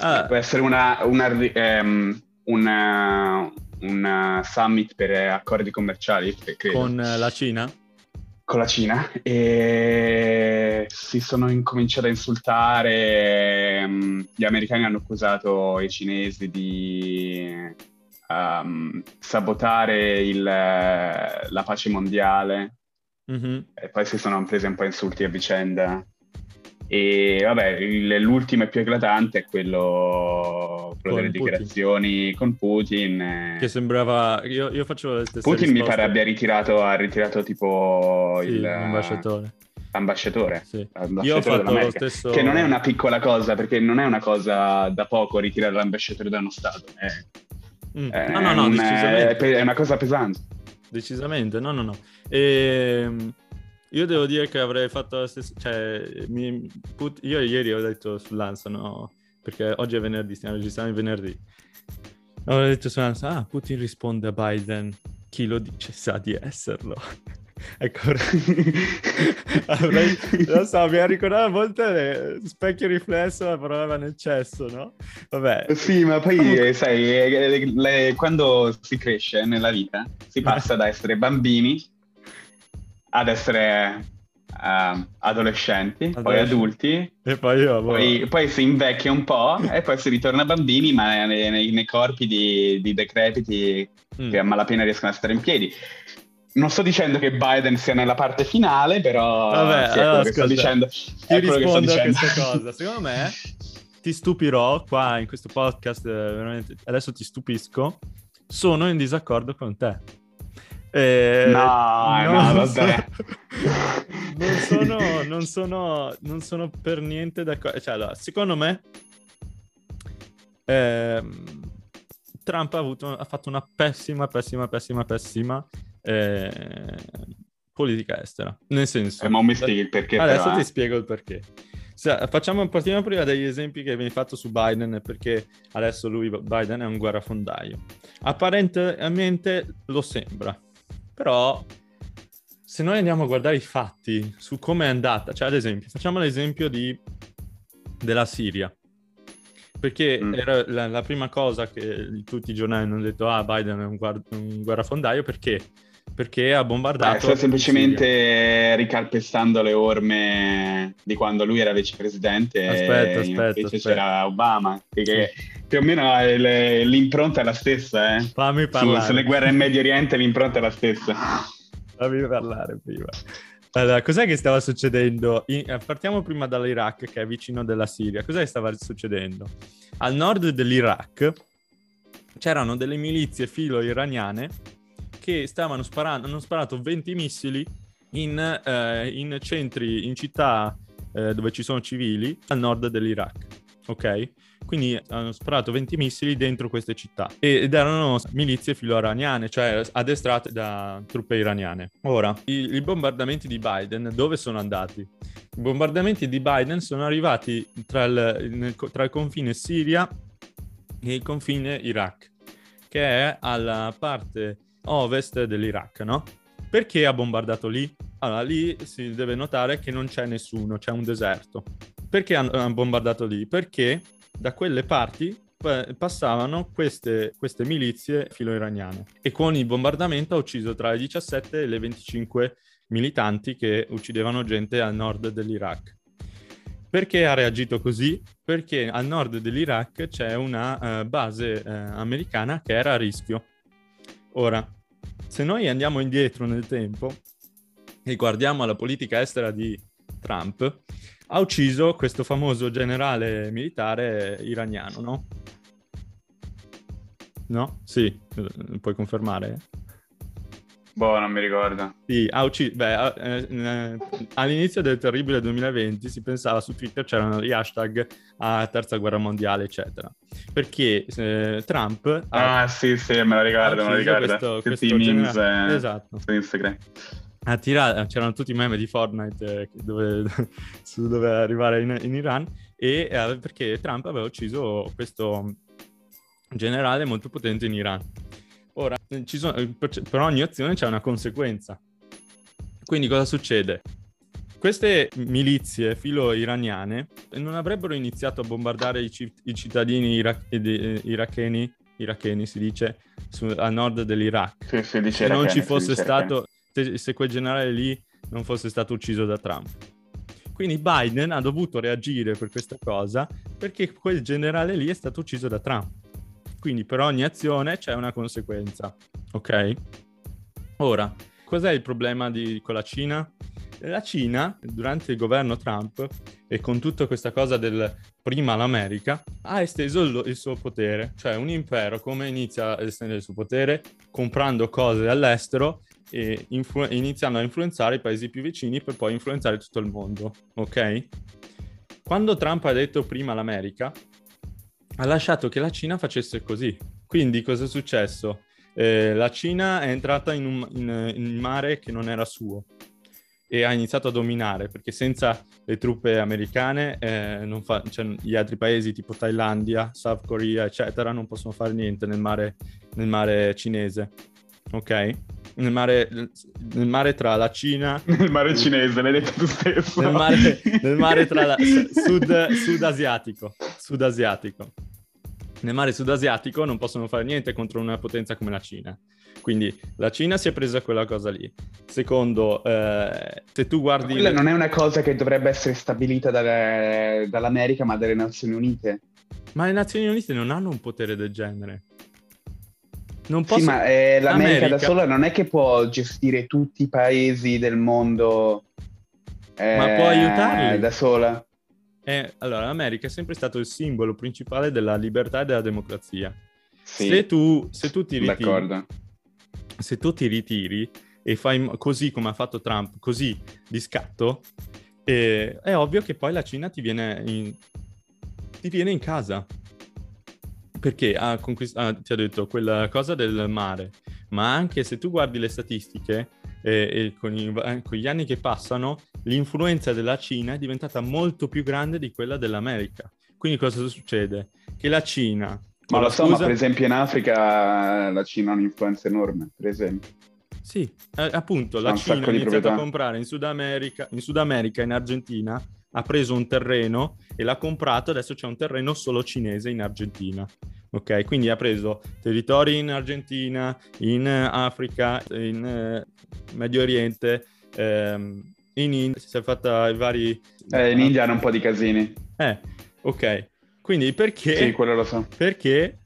Ah. Può essere una, una, um, una, un summit per accordi commerciali. Credo. Con la Cina? Con la Cina e si sono incominciati a insultare. Mm, gli americani hanno accusato i cinesi di um, sabotare il, la pace mondiale mm-hmm. e poi si sono presi un po' insulti a vicenda. E vabbè, il, l'ultimo e più eclatante è quello, quello delle Putin. dichiarazioni con Putin. Che sembrava. Io, io faccio le stesse Putin risposte. mi pare abbia ritirato, ha ritirato tipo sì, il. L'ambasciatore. Ambasciatore, sì. ambasciatore Io ho fatto lo stesso... che non è una piccola cosa, perché non è una cosa da poco ritirare l'ambasciatore da uno Stato. È, mm. è, no, no, no, un, è, è una cosa pesante. Decisamente, no, no, no. E, ehm, io devo dire che avrei fatto la stessa... Cioè, mi, put, io ieri ho detto sull'Ansa, no? Perché oggi è venerdì, stiamo registrando il venerdì. Ho detto sull'Ansa, ah, Putin risponde a Biden, chi lo dice sa di esserlo. ecco, avrei, lo so, mi ha ricordato molto specchio riflesso la parola nel cesso, no? Vabbè. Sì, ma poi, Comunque... sai, le, le, quando si cresce nella vita, si passa da essere bambini ad essere uh, adolescenti, Adolescenti. poi adulti, e poi, io, poi, poi, si invecchia un po' e poi si ritorna bambini, ma nei, nei, nei corpi di, di decrepiti mm. che a malapena riescono a stare in piedi. Non sto dicendo che Biden sia nella parte finale, però Vabbè, sì, allora, ascolta, sto dicendo. Ti rispondo a questa cosa. Secondo me ti stupirò qua in questo podcast, eh, veramente, adesso ti stupisco, sono in disaccordo con te. Eh, no, no, vabbè. non, sono, non, sono, non sono per niente d'accordo. Cioè, allora, secondo me, eh, Trump ha, avuto, ha, fatto una pessima, pessima, pessima, pessima eh, politica estera. Nel senso... Eh, ma mi spieghi il perché. Adesso però, ti eh. spiego il perché. Facciamo, partiamo prima dagli esempi che viene fatto su Biden perché adesso lui, Biden, è un guerrafondaio. Apparentemente lo sembra, però, se noi andiamo a guardare i fatti su come è andata, cioè ad esempio, facciamo l'esempio di, della Siria, perché mm. era la, la, prima cosa che tutti i giornali hanno detto, ah, Biden è un, guard- un guerrafondaio, perché? Perché ha bombardato... Beh, sta semplicemente ricalpestando le orme di quando lui era vicepresidente. Aspetta, aspetta. Invece aspetta. c'era Obama, che più o meno le, l'impronta è la stessa. Eh. Fammi parlare. Su, sulle guerre in Medio Oriente l'impronta è la stessa. Fammi parlare prima. Allora, cos'è che stava succedendo? In, eh, partiamo prima dall'Iraq, che è vicino della Siria. Cos'è che stava succedendo? Al nord dell'Iraq c'erano delle milizie filo-iraniane che stavano sparando, hanno sparato 20 missili in, eh, in centri, in città eh, dove ci sono civili al nord dell'Iraq. Ok? quindi hanno sparato 20 missili dentro queste città ed erano milizie filo-iraniane, cioè addestrate da truppe iraniane. Ora, i, i bombardamenti di Biden dove sono andati? I bombardamenti di Biden sono arrivati tra il, nel, tra il confine Siria e il confine Iraq, che è alla parte ovest dell'Iraq, no? Perché ha bombardato lì? Allora, lì si deve notare che non c'è nessuno, c'è un deserto. Perché hanno bombardato lì? Perché da quelle parti passavano queste, queste milizie filo-iraniane e con il bombardamento ha ucciso tra le 17 e le 25 militanti che uccidevano gente al nord dell'Iraq. Perché ha reagito così? Perché al nord dell'Iraq c'è una uh, base uh, americana che era a rischio. Ora, se noi andiamo indietro nel tempo e guardiamo la politica estera di Trump, ha ucciso questo famoso generale militare iraniano, no? No? Sì, puoi confermare? Boh, non mi ricordo. Sì, ha ucciso. Beh, eh, eh, all'inizio del terribile 2020 si pensava su Twitter c'erano gli hashtag a terza guerra mondiale, eccetera. Perché eh, Trump. Ah, sì, sì, me lo ricordo, me lo ricordo. Questo, questo memes generale... esatto. su Instagram. A tirare, c'erano tutti i meme di Fortnite eh, dove, su dove arrivare in, in Iran e eh, perché Trump aveva ucciso questo generale molto potente in Iran. Ora, sono, per ogni azione c'è una conseguenza. Quindi cosa succede? Queste milizie filo-iraniane non avrebbero iniziato a bombardare i, c- i cittadini ira- eh, iracheni, iracheni si dice, su, a nord dell'Iraq. Sì, se non ci fosse stato, se, se quel generale lì non fosse stato ucciso da Trump. Quindi Biden ha dovuto reagire per questa cosa perché quel generale lì è stato ucciso da Trump. Quindi per ogni azione c'è una conseguenza, ok? Ora, cos'è il problema di, con la Cina? La Cina, durante il governo Trump e con tutta questa cosa del prima l'America, ha esteso il, il suo potere, cioè un impero come inizia a estendere il suo potere comprando cose all'estero e influ- iniziando a influenzare i paesi più vicini per poi influenzare tutto il mondo, ok? Quando Trump ha detto prima l'America, ha lasciato che la Cina facesse così. Quindi cosa è successo? Eh, la Cina è entrata in un in, in mare che non era suo e ha iniziato a dominare perché senza le truppe americane eh, fa, cioè, gli altri paesi tipo Thailandia, South Korea eccetera non possono fare niente nel mare, nel mare cinese ok? Nel mare, nel mare, tra la Cina... Nel mare cinese, l'hai detto tu stesso. Nel mare, nel mare tra la... Sud, sud asiatico. Sud asiatico. Nel mare sud-asiatico non possono fare niente contro una potenza come la Cina. Quindi la Cina si è presa quella cosa lì. Secondo, eh, se tu guardi... quella non è una cosa che dovrebbe essere stabilita dalle, dall'America, ma dalle Nazioni Unite. Ma le Nazioni Unite non hanno un potere del genere. Non posso... Sì, ma eh, l'America America... da sola non è che può gestire tutti i paesi del mondo. Eh, ma può aiutarli da sola. Eh, allora, l'America è sempre stato il simbolo principale della libertà e della democrazia. Sì, se, tu, se tu ti ritiri, se tu ti ritiri e fai così come ha fatto Trump, così di scatto, eh, è ovvio che poi la Cina ti viene in, ti viene in casa. Perché ha conquist- ah, ti ha detto quella cosa del mare, ma anche se tu guardi le statistiche eh, e con, i, con, gli anni che passano, l'influenza della Cina è diventata molto più grande di quella dell'America. Quindi cosa succede? Che la Cina... Ma lo so, scusa... ma per esempio in Africa la Cina ha un'influenza enorme, per esempio. Sì, eh, appunto, la Cina ha iniziato a comprare in Sud America, in Sud America, in Argentina, ha preso un terreno e l'ha comprato, adesso c'è un terreno solo cinese in Argentina. Ok, quindi ha preso territori in Argentina, in Africa, in eh, Medio Oriente, ehm, in India, si è fatta i vari... Eh, in India hanno un po' di casini. Eh, ok. Quindi perché... Sì, quello lo so. Perché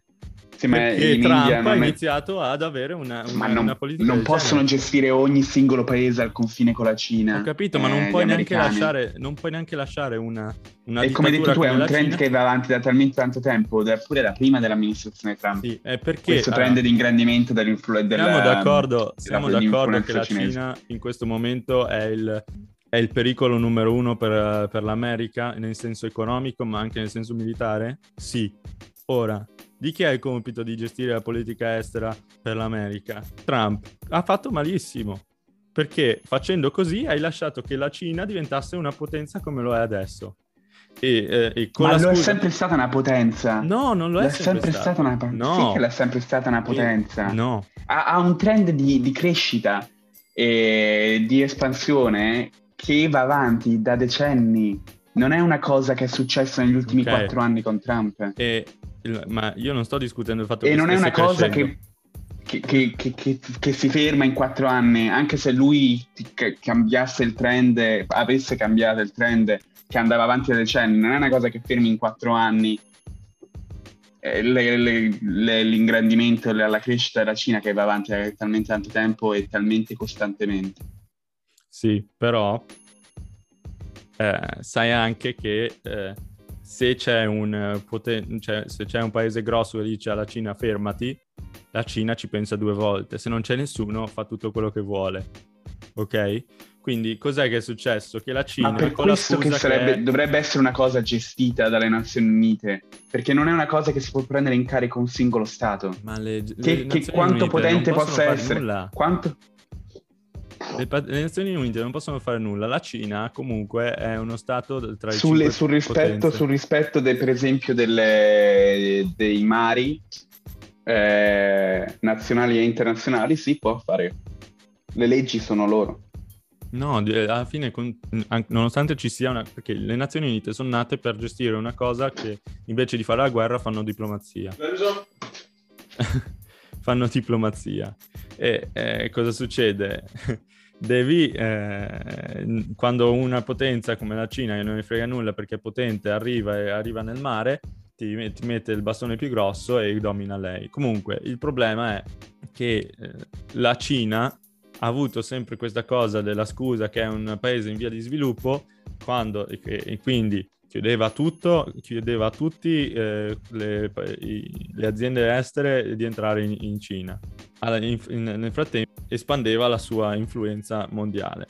sì, ma Perché Trump ha è... iniziato ad avere una, una, non, una politica. Non possono genere. gestire ogni singolo paese al confine con la Cina. Ho capito, ma non, eh, puoi neanche lasciare, non puoi neanche lasciare una, una E come hai detto tu, è un trend Cina. che va avanti da talmente tanto tempo, pure da prima dell'amministrazione Trump. Sì, è perché, Questo trend allora, di ingrandimento dell'influenza. Siamo d'accordo, siamo d'accordo che la cinese. Cina in questo momento è il è il pericolo numero uno per, per l'America nel senso economico ma anche nel senso militare? Sì. Ora, di chi è il compito di gestire la politica estera per l'America? Trump. Ha fatto malissimo. Perché facendo così hai lasciato che la Cina diventasse una potenza come lo è adesso. E, eh, e Ma lo scusa... è sempre stata una potenza. No, non lo è, sempre, sempre stata una potenza. No. Sì che l'è sempre stata una potenza. E... No. Ha, ha, un trend di, di crescita e di espansione che va avanti da decenni. Non è una cosa che è successa negli ultimi okay. quattro anni con Trump. E, ma io non sto discutendo il fatto e che... E non è una cosa che che, che, che, che, si ferma in quattro anni, anche se lui cambiasse il trend, avesse cambiato il trend che andava avanti da decenni, non è una cosa che fermi in quattro anni. Eh, le, le, le, l'ingrandimento, la crescita della Cina che va avanti da talmente tanto tempo e talmente costantemente. Sì, però eh, sai anche che eh, se, c'è un poten- cioè, se c'è un paese grosso che dice alla Cina fermati, la Cina ci pensa due volte. Se non c'è nessuno, fa tutto quello che vuole. Ok? Quindi cos'è che è successo? Che la Cina... Ma per questo che, sarebbe, che dovrebbe essere una cosa gestita dalle Nazioni Unite, perché non è una cosa che si può prendere in carico un singolo Stato. Ma le, che, le che quanto potente possa essere... Nulla. Quanto... Le, le, Nazioni Unite non possono fare nulla. La Cina, comunque, è uno stato tra i Sulle, sul, rispetto, sul rispetto, de, per esempio, delle, dei mari eh, nazionali e internazionali, si può fare. Le leggi sono loro. No, alla fine, con, nonostante ci sia una... perché le Nazioni Unite sono nate per gestire una cosa che invece di fare la guerra fanno diplomazia. fanno diplomazia. E eh, cosa succede? Devi, eh, quando una potenza come la Cina, che non ne frega nulla perché è potente, arriva e arriva nel mare, ti, ti, mette il bastone più grosso e domina lei. Comunque, il problema è che eh, la Cina ha avuto sempre questa cosa della scusa che è un paese in via di sviluppo quando, e, e quindi chiudeva tutto, chiudeva a tutti eh, le, le, aziende estere di entrare in, in Cina. Alla, in, in, nel frattempo espandeva la sua influenza mondiale.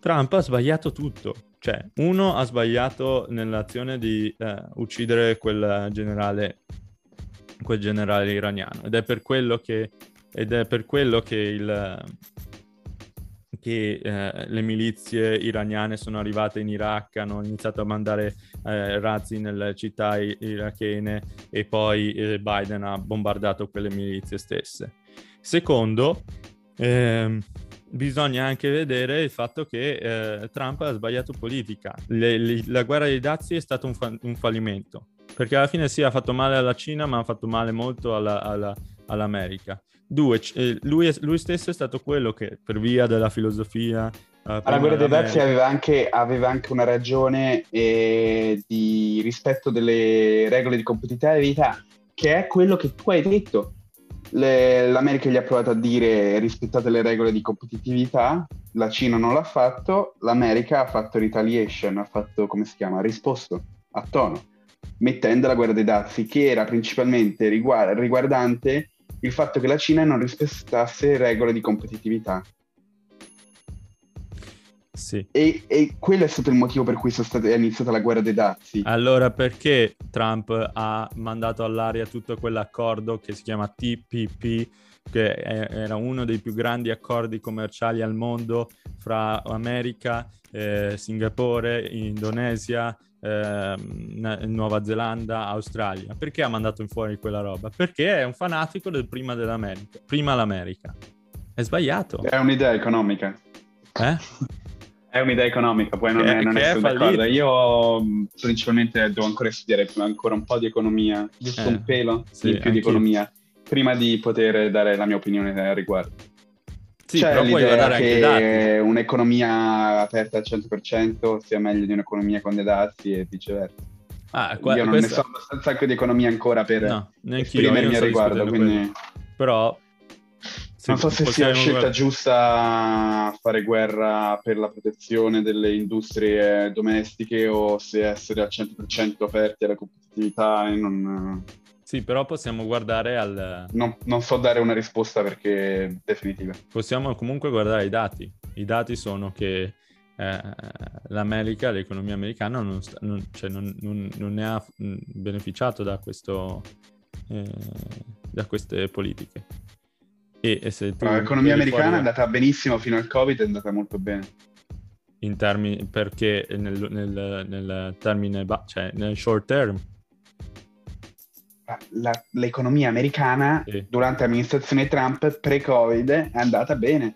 Trump ha sbagliato tutto cioè, uno ha sbagliato nell'azione di eh, uccidere quel generale, quel generale iraniano ed è per quello che, ed è per quello che, il, che eh, le milizie iraniane sono arrivate in Iraq, hanno iniziato a mandare eh, razzi nelle città irachene e poi eh, Biden ha bombardato quelle milizie stesse. Secondo, ehm, bisogna anche vedere il fatto che eh, Trump ha sbagliato politica. Le, le, la guerra dei dazi è stato un, fa- un, fallimento, perché alla fine sì, ha fatto male alla Cina, ma ha fatto male molto alla, alla, all'America. Due, eh, lui, lui, stesso è stato quello che, per via della filosofia... Uh, la guerra dei dazi aveva anche, aveva anche, una ragione eh, di rispetto delle regole di competitività, che è quello che tu hai detto. Le, L'America gli ha provato a dire rispettate le regole di competitività, la Cina non l'ha fatto, l'America ha fatto retaliation, ha fatto, come si chiama, risposto a tono, mettendo la guerra dei dazi, che era principalmente riguard- riguardante il fatto che la Cina non rispettasse regole di competitività. Sì. E, e, quello è stato il motivo per cui state, è iniziata la guerra dei dazi. Allora, perché Trump ha mandato all'aria tutto quell'accordo che si chiama TPP, che è, era uno dei più grandi accordi commerciali al mondo fra America, eh, Singapore, Indonesia, eh, Nuova Zelanda, Australia? Perché ha mandato in fuori quella roba? Perché è un fanatico del prima dell'America, prima l'America. È sbagliato. È un'idea economica. Eh? È un'idea economica, poi non, che, è, non è d'accordo. Io principalmente devo ancora studiare ancora un po' di economia, giusto eh, un pelo sì, in più di economia, prima di poter dare la mia opinione al riguardo. Sì, C'è però l'idea che un'economia aperta al 100% sia meglio di un'economia con dei dazi e viceversa. Ah, qua, io non questa... ne so abbastanza anche di economia ancora per no, esprimermi al riguardo, quindi... Però non so se sia la scelta giusta fare guerra per la protezione delle industrie domestiche o se essere al 100% aperti alla competitività e non... Sì, però possiamo guardare al... Non, non, so dare una risposta perché definitiva. Possiamo comunque guardare i dati. I dati sono che eh, l'America, l'economia americana non, sta, non, cioè non, non, ne ha beneficiato da, questo, eh, da queste politiche. E, e se l'economia americana fuori... è andata benissimo fino al Covid, è andata molto bene. In termini, perché nel, nel, nel termine, cioè nel short term, la, l'economia americana sì. durante l'amministrazione Trump pre-Covid è andata bene.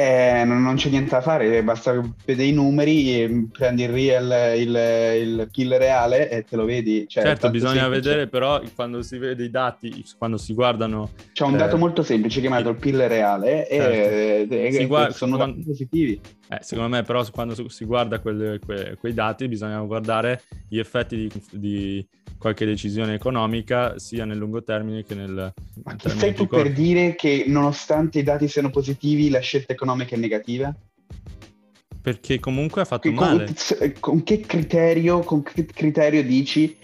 Eh, non, c'è niente da fare, basta vedere i numeri, prendi il real, il, il PIL reale e te lo vedi. Cioè, certo, bisogna semplice. vedere però quando si vede i dati, quando si guardano... C'è un dato eh, molto semplice chiamato il PIL reale certo. e, e guarda, sono quando, dati positivi. Eh, secondo me però quando si guarda quelle, que, quei dati bisogna guardare gli effetti di, di, qualche decisione economica sia nel lungo termine che nel... Ma chi sei tu per dire che nonostante i dati siano positivi la scelta economica è negativa? Perché comunque ha fatto con, male. Con che criterio, con che criterio dici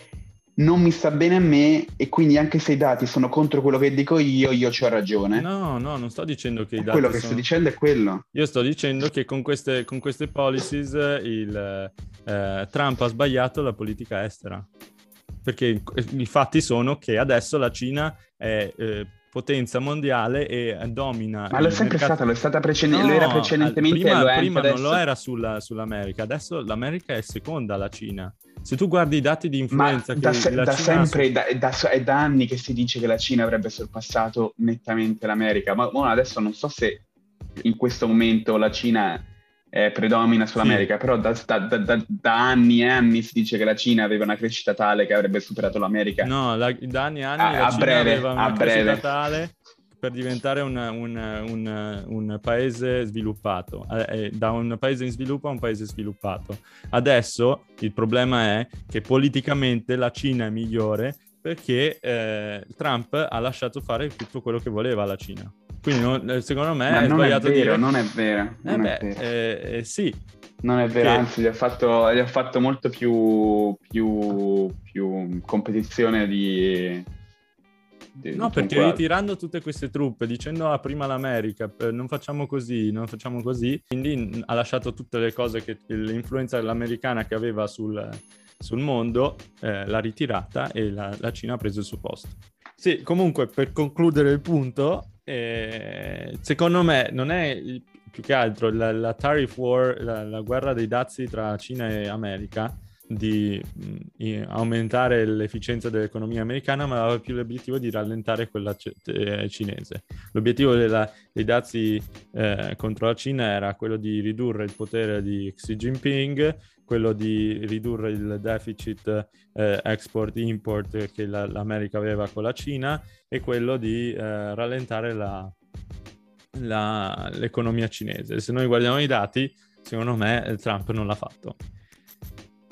non mi sta bene a me e quindi anche se i dati sono contro quello che dico io, io ho ragione. No, no, non sto dicendo che i dati Quello che sono... sto dicendo è quello. Io sto dicendo che con queste, con queste policies il, eh, Trump ha sbagliato la politica estera. Perché i fatti sono che adesso la Cina è... Eh, potenza mondiale e domina. Ma lo è sempre mercato... stata, lo è stata precedente, no, era precedentemente. Prima, lo prima non lo era sulla, sull'America, adesso l'America è seconda alla Cina. Se tu guardi i dati di influenza... Ma da, se, da sempre, da, da, è da anni che si dice che la Cina avrebbe sorpassato nettamente l'America, ma, ma adesso non so se in questo momento la Cina eh, predomina sull'America, sì. però da, da, da, da, anni e anni si dice che la Cina aveva una crescita tale che avrebbe superato l'America. No, la, da anni e anni a, la a Cina breve, aveva una crescita tale per diventare un, un, un, un paese sviluppato, eh, da un paese in sviluppo a un paese sviluppato. Adesso il problema è che politicamente la Cina è migliore perché eh, Trump ha lasciato fare tutto quello che voleva la Cina. Quindi non, eh, secondo me Ma è sbagliato è vero, dire... Non è vero, non eh beh, è vero. Eh, eh, sì. Non è vero, che... anzi gli ha fatto, gli ha fatto molto più, più, più competizione di No, perché quadro. ritirando tutte queste truppe, dicendo ah, prima l'America, non facciamo così, non facciamo così, quindi ha lasciato tutte le cose che l'influenza dell'americana che aveva sul, sul mondo, eh, l'ha ritirata e la, la, Cina ha preso il suo posto. Sì, comunque per concludere il punto, eh, secondo me non è più che altro la, la tariff war, la, la guerra dei dazi tra Cina e America, di mh, aumentare l'efficienza dell'economia americana, ma aveva più l'obiettivo di rallentare quella c- eh, cinese. L'obiettivo della, dei dazi eh, contro la Cina era quello di ridurre il potere di Xi Jinping, quello di ridurre il deficit eh, export-import che la, l'America aveva con la Cina e quello di eh, rallentare la, la, l'economia cinese. Se noi guardiamo i dati, secondo me Trump non l'ha fatto.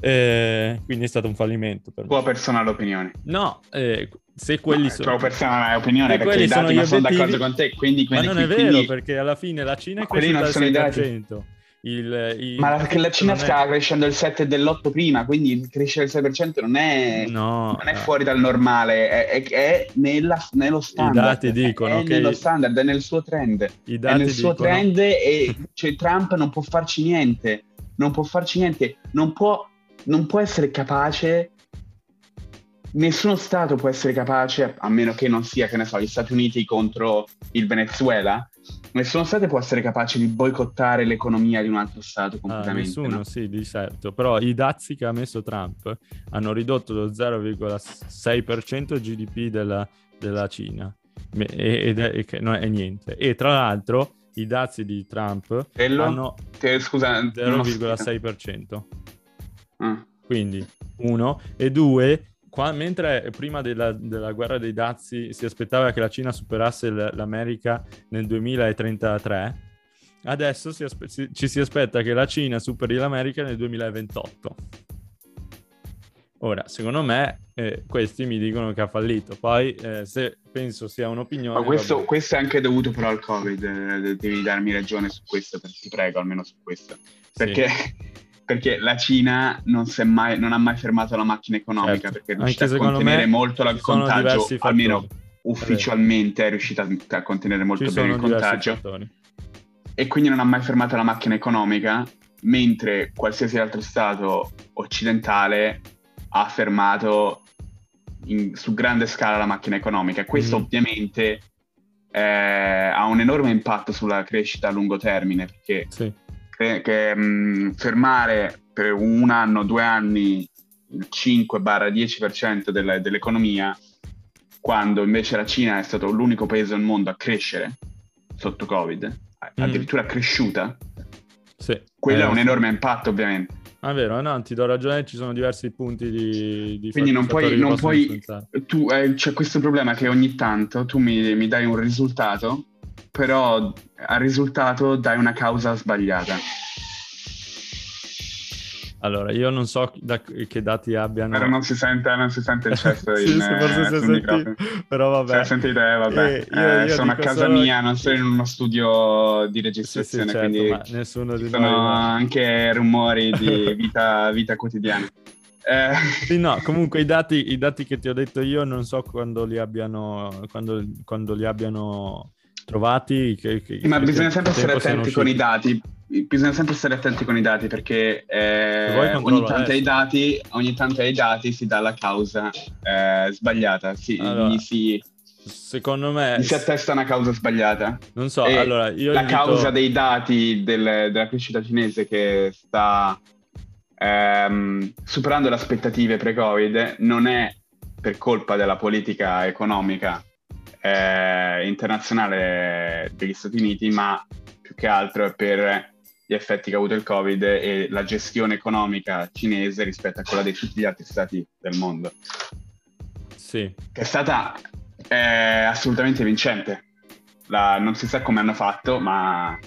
Eh, quindi è stato un fallimento. Per Tua me. personale opinione. No, eh, se quelli no, sono... Tua personale opinione perché i dati non sono d'accordo con te, quindi... quindi Ma non è vero, quindi... perché alla fine la Cina è cresciuta al 6%. Il, il... Ma perché la Cina stava è... crescendo il 7 dell'8 prima, quindi crescere il 6% non è, no, non è no. fuori dal normale, è, è, è nella, nello standard. I dati dicono è che... nello standard, è nel suo trend. I dati è nel dicono... suo trend e cioè, Trump non può farci niente, non può farci niente, non può non può essere capace nessuno Stato può essere capace, a meno che non sia, che ne so, gli Stati Uniti contro il Venezuela, nessuno Stato può essere capace di boicottare l'economia di un altro Stato ah, completamente. Ah, nessuno, no? sì, di certo. Però i dazi che ha messo Trump hanno ridotto lo 0,6% GDP della, della Cina. Ed è, è, non è niente. E tra l'altro i dazi di Trump Quello? hanno che, scusa, 0,6%. Ah. Quindi, uno. E due, qua, mentre prima della, della, guerra dei dazi si aspettava che la Cina superasse l'America nel 2033, adesso si aspe- si, ci si aspetta che la Cina superi l'America nel 2028. Ora, secondo me, eh, questi mi dicono che ha fallito. Poi, eh, se penso sia un'opinione... Ma questo, questo, è anche dovuto però al Covid. Eh, devi darmi ragione su questo, ti prego, almeno su questo. Perché... Sì perché la Cina non, mai, non, ha mai fermato la macchina economica certo. perché è riuscita a contenere molto il contagio, almeno ufficialmente è riuscita a contenere molto Ci bene il contagio. E quindi non ha mai fermato la macchina economica mentre qualsiasi altro Stato occidentale ha fermato in, su grande scala la macchina economica. Questo mm. ovviamente eh, ha un enorme impatto sulla crescita a lungo termine, perché sì. Che, mh, fermare per un anno, due anni il 5-10% delle, dell'economia, quando invece la Cina è stato l'unico paese al mondo a crescere sotto Covid, mm. addirittura cresciuta, sì. quello eh, ha un enorme impatto ovviamente. Ah, è vero, no, ti do ragione, ci sono diversi punti di... di Quindi non puoi, non puoi tu, eh, c'è questo problema che ogni tanto tu mi, mi dai un risultato, però al risultato dai una causa sbagliata. Allora, io non so da che dati abbiano. Però non si sente, non si sente il cesso sì, in, forse eh, si senti, però vabbè. Se sentite, vabbè. Eh, io, io eh, sono a casa solo... mia, non sono in uno studio di registrazione, sì, sì, certo, quindi nessuno di sono noi... anche rumori di vita, vita quotidiana. Eh. Sì, no, comunque i dati, i dati, che ti ho detto io non so quando li abbiano, quando, quando li abbiano trovati. Che, che, Ma bisogna sempre essere attenti con i dati bisogna sempre stare attenti con i dati perché eh, ogni, tanto ai dati, ogni tanto ai dati si dà la causa eh, sbagliata. Si, allora, si, secondo me si attesta una causa sbagliata. Non so, e allora io la invito... causa dei dati del, della crescita cinese che sta ehm, superando le aspettative pre-Covid non è per colpa della politica economica eh, internazionale degli Stati Uniti, ma più che altro è per gli effetti che ha avuto il Covid e la gestione economica cinese rispetto a quella di tutti gli altri stati del mondo. Sì. Che è stata eh, assolutamente vincente. La, non si sa come hanno fatto, ma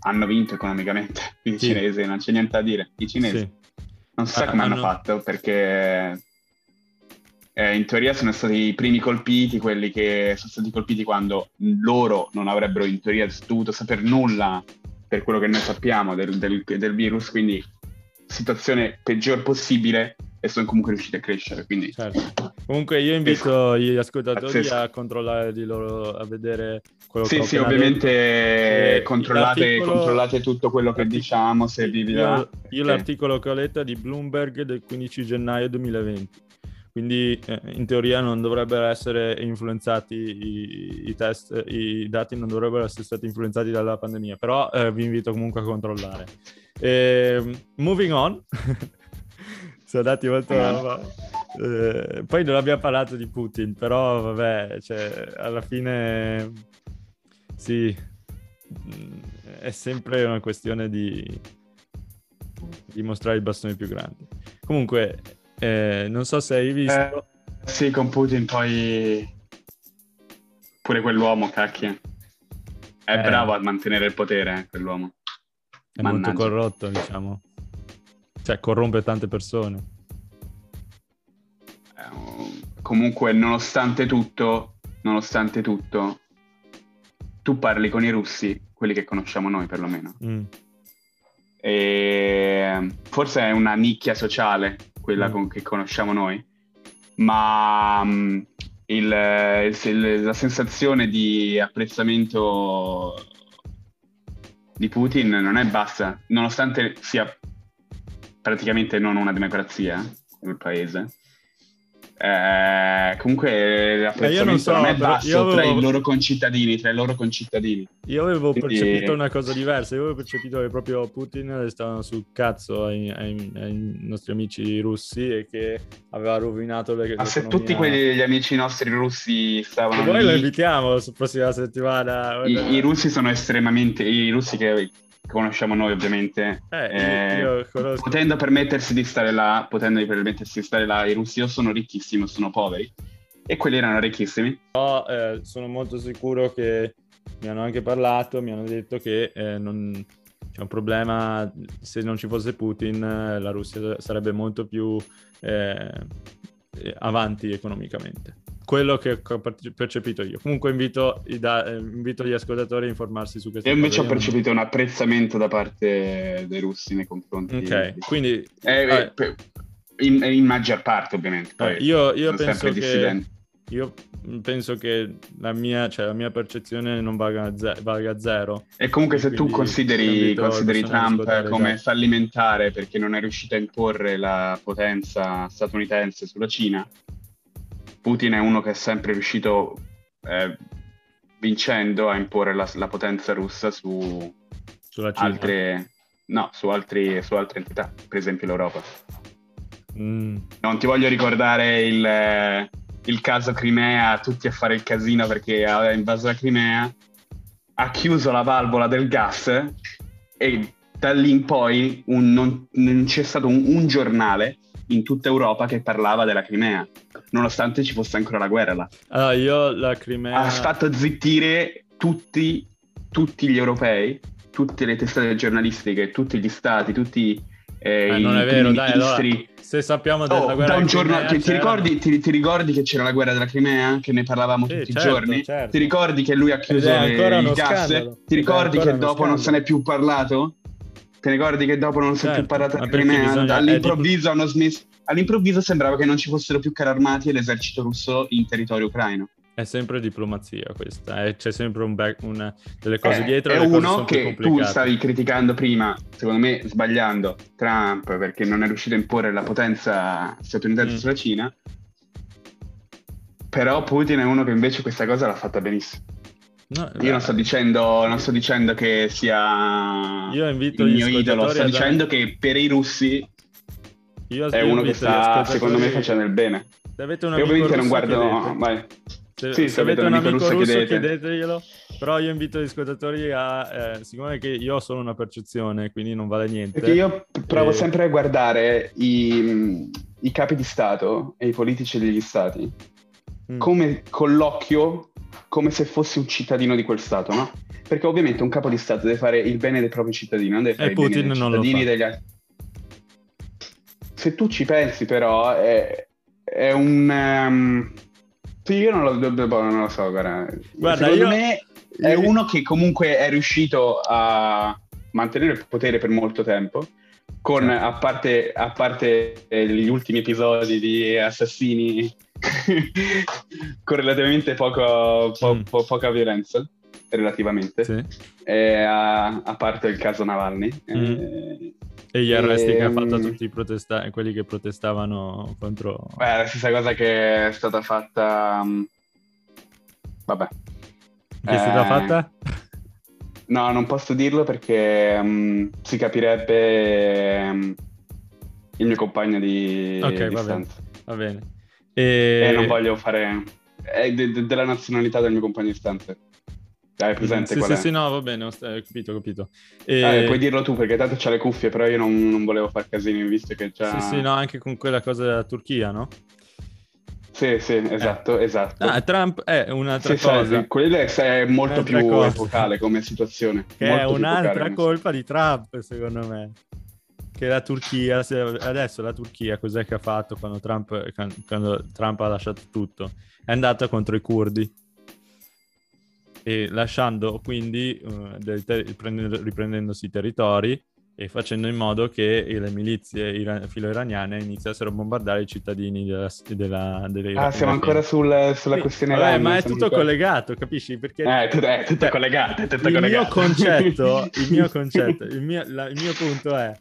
hanno vinto economicamente. I sì. cinesi, non c'è niente da dire. I cinesi. Sì. Non si sa come hanno... hanno fatto perché eh, in teoria sono stati i primi colpiti, quelli che sono stati colpiti quando loro non avrebbero in teoria dovuto sapere nulla per quello che noi sappiamo del, del, del virus, quindi situazione peggior possibile e sono comunque riusciti a crescere. Quindi... Certo. Comunque io invito gli ascoltatori Pazzesco. a controllare di loro, a vedere quello sì, che Sì, sì, ovviamente controllate, controllate, tutto quello che diciamo, se vi Io, io okay. l'articolo che ho letto è di Bloomberg del 15 gennaio 2020 quindi eh, in teoria non dovrebbero essere influenzati i, i, test, i dati non dovrebbero essere stati influenzati dalla pandemia, però eh, vi invito comunque a controllare. E, ehm, moving on, sono andati molto... Eh, poi non abbiamo parlato di Putin, però vabbè, cioè, alla fine sì, mm, è sempre una questione di, di mostrare i bastoni più grandi. Comunque, eh, non so se hai visto. Eh, sì, con Putin poi pure quell'uomo, cacchio. È eh. bravo a mantenere il potere, eh, quell'uomo. È Mannaggia. molto corrotto, diciamo. Cioè, corrompe tante persone. Eh, comunque, nonostante tutto, nonostante tutto, tu parli con i russi, quelli che conosciamo noi perlomeno. Mm. E forse è una nicchia sociale quella mm. con, che conosciamo noi, ma um, il, il, la sensazione di apprezzamento di Putin non è bassa, nonostante sia praticamente non una democrazia il paese eh, comunque l'apprezzamento non, so, non, è basso avevo... tra i loro concittadini, tra i loro concittadini. Io avevo Quindi... percepito una cosa diversa, io avevo percepito che proprio Putin stava sul cazzo ai, ai, ai, nostri amici russi e che aveva rovinato le Ma se tutti quegli amici nostri russi stavano... E noi lo invitiamo la prossima settimana. I, I, russi sono estremamente... I russi che conosciamo noi ovviamente, eh, eh, potendo permettersi di stare là, potendo permettersi di stare là, i russi o sono ricchissimi o sono poveri, e quelli erano ricchissimi. No, eh, sono molto sicuro che mi hanno anche parlato, mi hanno detto che eh, non, c'è un problema, se non ci fosse Putin la Russia sarebbe molto più eh, avanti economicamente quello che ho percepito io. Comunque invito, da- eh, invito, gli ascoltatori a informarsi su questo. Io invece ho percepito un apprezzamento da parte dei russi nei confronti. Ok, di... quindi... Eh, eh, in, in, maggior parte ovviamente. Poi io, io penso che... io penso che la mia, cioè, la mia percezione non valga, ze- valga zero. E comunque se tu consideri, consideri Trump come fallimentare perché non è riuscito a imporre la potenza statunitense sulla Cina, Putin è uno che è sempre riuscito, eh, vincendo, a imporre la, la potenza russa su altre, no, su, altri, su altre entità, per esempio l'Europa. Mm. Non ti voglio ricordare il il caso Crimea, tutti a fare il casino perché aveva invaso la Crimea, ha chiuso la valvola del gas e da lì in poi un, non, non, c'è stato un, un, giornale in tutta Europa che parlava della Crimea, nonostante ci fosse ancora la guerra là. Allora, io la Crimea... Ha fatto zittire tutti, tutti gli europei, tutte le testate giornalistiche, tutti gli stati, tutti eh, eh, non è vero, dai, allora, se sappiamo della oh, guerra da un giorno, Crimea, ti, ti, ricordi, ti, ti, ricordi, che c'era la guerra della Crimea? Che ne parlavamo sì, tutti certo, i giorni? Certo. Ti ricordi che lui ha chiuso le, il gas? Ti ricordi che dopo scandalo. non se n'è più parlato? Ti ricordi che dopo non si certo, è più parlato della Crimea? Bisogna, all'improvviso hanno smesso. All'improvviso sembrava che non ci fossero più carri armati e l'esercito russo in territorio ucraino. È sempre diplomazia questa, eh? c'è sempre un back, una, delle cose eh, dietro. È uno che tu stavi criticando prima, secondo me sbagliando, Trump perché non è riuscito a imporre la potenza statunitense mm. sulla Cina, però Putin è uno che invece questa cosa l'ha fatta benissimo. No, Io non sto, dicendo, non sto dicendo che sia il mio idolo, sto dicendo dare... che per i russi è uno che sta, secondo me, facendo il bene. Se avete un amico ovviamente non guardo... Vai. Se, sì, se avete un amico russo, russo chiedete. chiedeteglielo. Però io invito gli ascoltatori a... Eh, siccome che io ho solo una percezione, quindi non vale niente. Perché io provo e... sempre a guardare i, i, capi di Stato e i politici degli Stati mm. come con l'occhio, come se fossi un cittadino di quel Stato, no? Perché ovviamente un capo di Stato deve fare il bene dei propri cittadini, non deve fare e il Putin bene dei cittadini degli altri. Se tu ci pensi però, è, è un... Um sì, io non lo, non lo so, guarda. guarda Secondo io... me è uno che comunque è riuscito a mantenere il potere per molto tempo. Con, a, parte, a parte gli ultimi episodi di assassini con relativamente poco, po, mm. po, poca violenza relativamente sì. a, a, parte il caso Navalny mm. eh, e gli arresti e... che ha fatto a ehm, tutti i protesta- quelli che protestavano contro... Beh, la stessa cosa che è stata fatta... Mm, vabbè. Che è stata eh... fatta? No, non posso dirlo perché um, si capirebbe um, il mio compagno di Ok, di va bene. Va bene. E... e non voglio fare... È de- de- della nazionalità del mio compagno di stanza. Hai presente sì, sì? Sì, no, va bene, ho capito, ho capito. E... Eh, puoi dirlo tu perché tanto c'ha le cuffie, però io non, non volevo far casini visto che già... Sì, sì, no, anche con quella cosa della Turchia, no? Sì, sì, esatto, eh. esatto. Ah, Trump è un'altra sì, cosa. Sì, quella è molto più cosa. epocale come situazione. Che è un'altra colpa di Trump, secondo me. Che la Turchia, adesso la Turchia cos'è che ha fatto quando Trump, quando Trump ha lasciato tutto? È andata contro i curdi e lasciando quindi uh, ter- riprendendosi i territori e facendo in modo che le milizie iran- filo-iraniane iniziassero a bombardare i cittadini della, della, delle Ah, siamo ancora sul, sulla sì. questione Vabbè, ma è tutto collegato, capisci? Perché eh, tutto, è tutto cioè, collegato, è tutto il, collegato. Mio concetto, il mio concetto, il mio, la, il mio punto è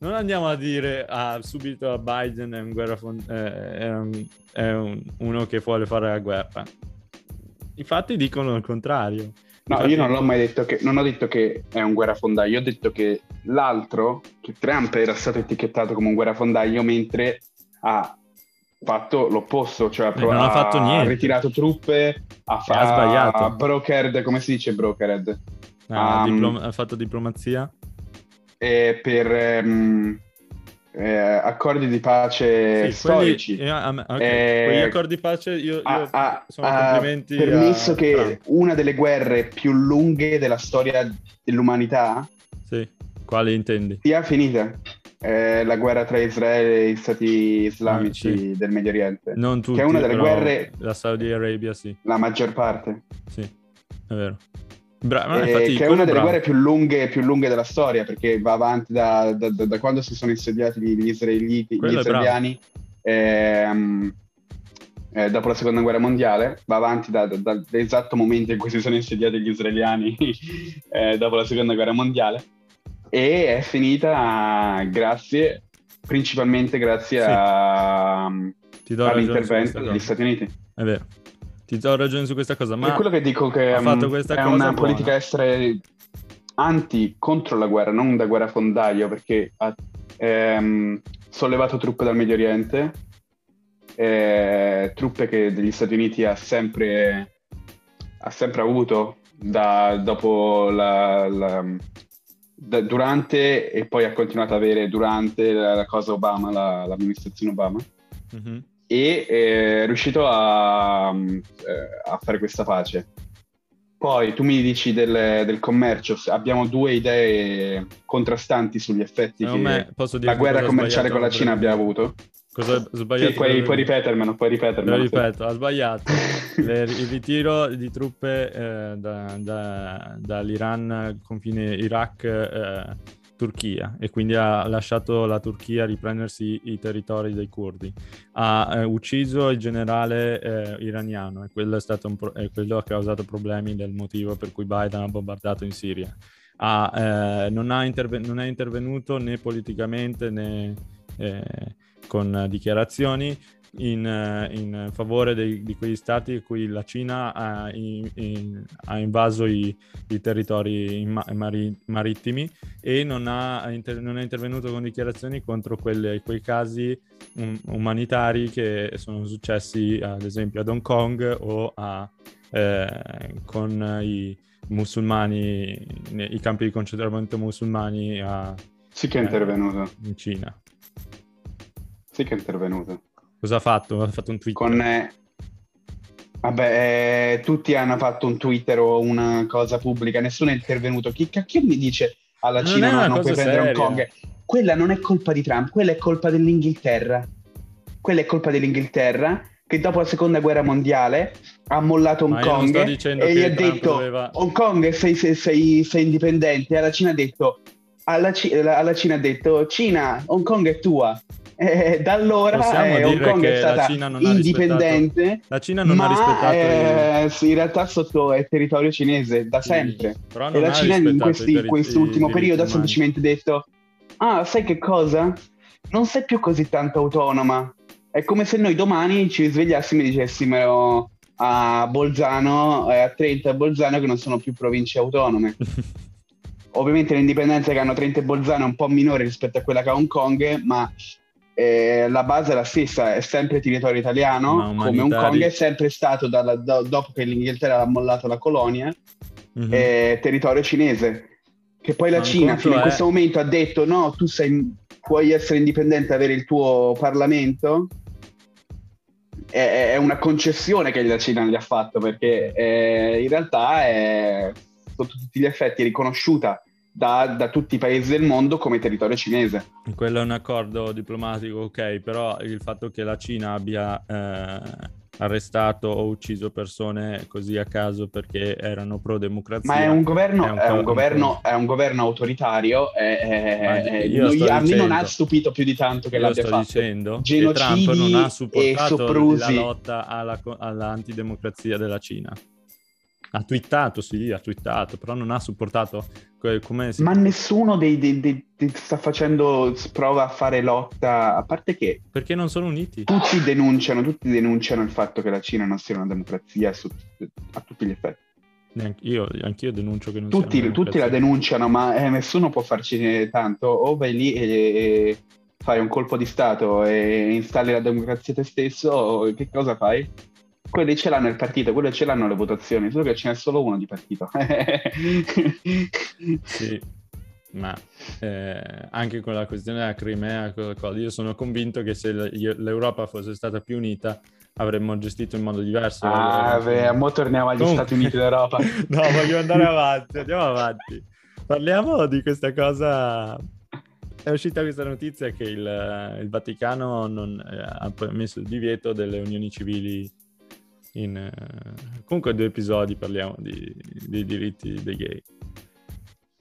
non andiamo a dire ah, subito a Biden è, un fond- eh, è, un, è un, uno che vuole fare la guerra i fatti dicono il contrario. No, Infatti... io non l'ho mai detto che, non ho detto che è un guerrafondaio, ho detto che l'altro, che Trump era stato etichettato come un guerrafondaio mentre ha fatto l'opposto, cioè eh, non ha, fatto niente. ha ritirato truppe, ha, fa- ha sbagliato. Ha brokered, come si dice brokered? Ah, um, diplom- ha fatto diplomazia? Per... Um, eh, accordi di pace sì, storici. Quelli, eh, okay. eh, quegli accordi di pace io, io ha, ha, ha permesso a... che Trump. una delle guerre più lunghe della storia dell'umanità sì. quale intendi? sia finita. Eh, la guerra tra Israele e gli stati islamici ah, sì. del Medio Oriente. Non tutti, che è una delle guerre... La Saudi Arabia, sì. La maggior parte. Sì, è vero. Bra- eh, che è una delle bravo. guerre più lunghe, più lunghe, della storia perché va avanti da, da, da, da quando si sono insediati gli israeliti, gli israeliani. Ehm, eh, dopo la seconda guerra mondiale, va avanti da, da, dall'esatto momento in cui si sono insediati gli israeliani eh, dopo la seconda guerra mondiale e è finita grazie, principalmente grazie sì. a, all'intervento degli Stati Uniti. È vero, ti do ragione su questa cosa, ma è quello che dico che ha fatto questa è una buona. politica estera anti contro la guerra, non da guerra fondaio, perché ha ehm, sollevato truppe dal Medio Oriente, eh, truppe che degli Stati Uniti ha sempre, ha sempre avuto da, dopo la, la da, durante e poi ha continuato ad avere durante la, la cosa Obama, la, l'amministrazione Obama. Mm-hmm. E eh, è riuscito a, eh, a, fare questa pace. Poi tu mi dici del, del commercio, abbiamo due idee contrastanti sugli effetti che la guerra commerciale con la Cina abbia avuto. Cosa ho sbagliato? Sì, puoi, puoi ripetermelo, puoi ripetermelo. Lo ripeto, ha sbagliato. Le, il ritiro di truppe eh, da, da, dall'Iran, confine Iraq-Turchia eh, e quindi ha lasciato la Turchia riprendersi i territori dei curdi. Ha eh, ucciso il generale eh, iraniano e quello, è stato pro- quello ha causato problemi del motivo per cui Biden ha bombardato in Siria. Ha, eh, non, ha interve- non, è intervenuto né politicamente né eh, con dichiarazioni in, in favore dei, di quegli stati in cui la Cina ha, in, in, ha invaso i, i territori mari, marittimi e non, ha, inter, non, è intervenuto con dichiarazioni contro quelle, quei casi um, umanitari che sono successi ad esempio ad Hong Kong o a, eh, con i musulmani, i campi di concentramento musulmani a, sì che è intervenuto. Eh, in Cina. Sì che è intervenuto. Cosa ha fatto? Ha fatto un tweet? Con... Eh... Vabbè, eh, tutti hanno fatto un Twitter o una cosa pubblica, nessuno è intervenuto. Chi cacchio mi dice alla non Cina non puoi prendere Hong Kong? Quella non è colpa di Trump, quella è colpa dell'Inghilterra. Quella è colpa dell'Inghilterra che dopo la seconda guerra mondiale ha mollato Hong Kong e gli ha detto doveva... Hong Kong sei, sei, sei, sei indipendente. Alla Cina ha detto alla, C- alla Cina ha detto Cina, Hong Kong è tua. Eh, da allora eh, Hong Kong è stata indipendente. La Cina non ma, ha rispettato. Eh, sì, in realtà sotto è territorio cinese da sempre. Sì, e la Cina in questi, quest'ultimo periodo ha semplicemente detto: Ah, sai che cosa? Non sei più così tanto autonoma. È come se noi domani ci svegliassimo e dicessimo a Bolzano e a Trento e a Bolzano che non sono più province autonome. Ovviamente l'indipendenza che hanno Trento e Bolzano è un po' minore rispetto a quella che ha Hong Kong, ma eh, la base è la stessa, è sempre territorio italiano, come Hong Kong è sempre stato, dalla, do, dopo che l'Inghilterra ha mollato la colonia, mm-hmm. eh, territorio cinese. Che poi la Ma Cina fino è... in questo momento ha detto no, tu sei, puoi essere indipendente avere il tuo Parlamento. È, è, una concessione che la Cina gli ha fatto perché eh, in realtà è sotto tutti gli effetti riconosciuta da, da, tutti i paesi del mondo come territorio cinese. Quello è un accordo diplomatico, ok, però il fatto che la Cina abbia eh, arrestato o ucciso persone così a caso perché erano pro democrazia. Ma è un governo, è un, è un governo, è un governo autoritario. È, noi, a me non ha stupito più di tanto che l'abbia sto fatto. dicendo Genocidi che Trump non ha supportato la lotta alla, all'antidemocrazia della Cina. Ha twittato, sì, ha twittato, però non ha supportato come si... Ma nessuno dei, dei, dei, dei, sta facendo, prova a fare lotta, a parte che... Perché non sono uniti. Tutti denunciano, tutti denunciano il fatto che la Cina non sia una democrazia su, a tutti gli effetti. Io, anch'io denuncio che non tutti, sia una Tutti la denunciano, ma eh, nessuno può farci tanto. O vai lì e, e fai un colpo di Stato e installi la democrazia te stesso, o che cosa fai? Quelli ce l'hanno il partito, quelli ce l'hanno le votazioni, solo che ce n'è solo uno di partito. sì, ma eh, anche con la questione della Crimea, io sono convinto che se l'Europa fosse stata più unita avremmo gestito in modo diverso. Ah, eh, beh, ora torniamo agli Comunque... Stati Uniti d'Europa. no, voglio andare avanti, andiamo avanti. Parliamo di questa cosa è uscita questa notizia che il, il Vaticano non, eh, ha messo il divieto delle unioni civili in, uh, comunque due episodi parliamo di, dei diritti dei gay.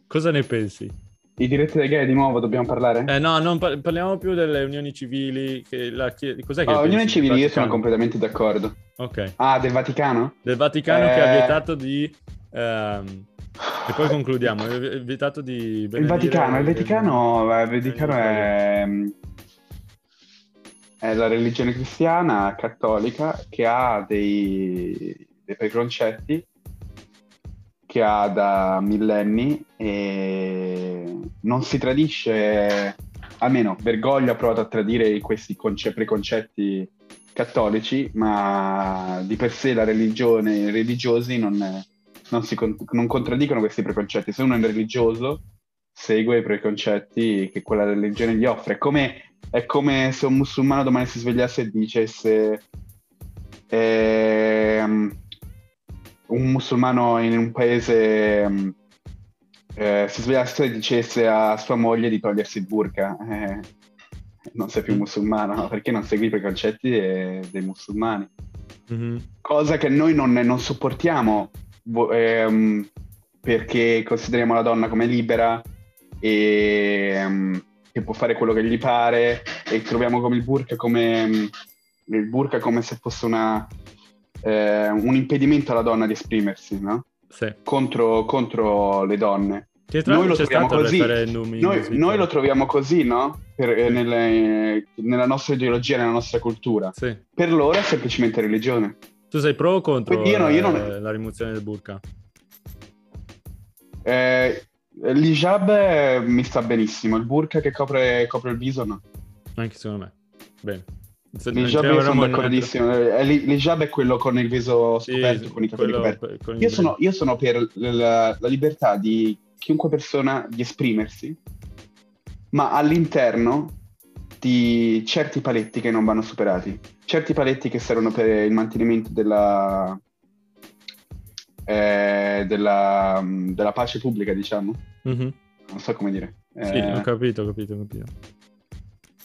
Cosa ne pensi? I diritti dei gay di nuovo dobbiamo parlare? Eh, no, non par- parliamo più delle unioni civili. Che la chie- Cos'è che oh, unioni civili io sono completamente d'accordo. Ok. Ah, del Vaticano? Del Vaticano eh... che ha vietato di... Um... E poi concludiamo. È vietato di... Il Vaticano, il Vaticano, il Vaticano è... è la religione cristiana cattolica che ha dei, dei preconcetti che ha da millenni e non si tradisce, almeno Bergoglio ha provato a tradire questi conce- preconcetti cattolici, ma di per sé la religione i religiosi non, non, si, non contraddicono questi preconcetti. Se uno è religioso, segue i preconcetti che quella religione gli offre. Come, è come se un musulmano domani si svegliasse e dicesse... Ehm, un musulmano in un paese um, eh, si svegliasse e dicesse a sua moglie di togliersi il burqa, eh, non sei più mm. musulmano, no? perché non segui i preconcetti dei, dei musulmani. Mm-hmm. Cosa che noi non, non sopportiamo ehm, perché consideriamo la donna come libera e ehm, che può fare quello che gli pare e troviamo come il burqa come, il burqa come se fosse una, eh, un impedimento alla donna di esprimersi, no? Sì. Contro, contro, le donne. Noi lo troviamo così. Noi, noi, lo troviamo così, no? Per, eh, nelle, nella nostra ideologia, nella nostra cultura. Sì. Per loro è semplicemente religione. Tu sei pro o contro io no, io non... la rimozione del burka? Eh, l'hijab mi sta benissimo, il burka che copre, copre il viso no. Anche secondo me. Bene. L'hijab io sono d'accordissimo. Eh, l'hijab è quello con il viso scoperto, sì, con i capelli coperti. Io sono, io sono, per la, la, libertà di chiunque persona di esprimersi, ma all'interno di certi paletti che non vanno superati. Certi paletti che servono per il mantenimento della, eh, della, della pace pubblica, diciamo. Mm-hmm. Non so come dire. Sì, eh... ho capito, ho capito, ho capito.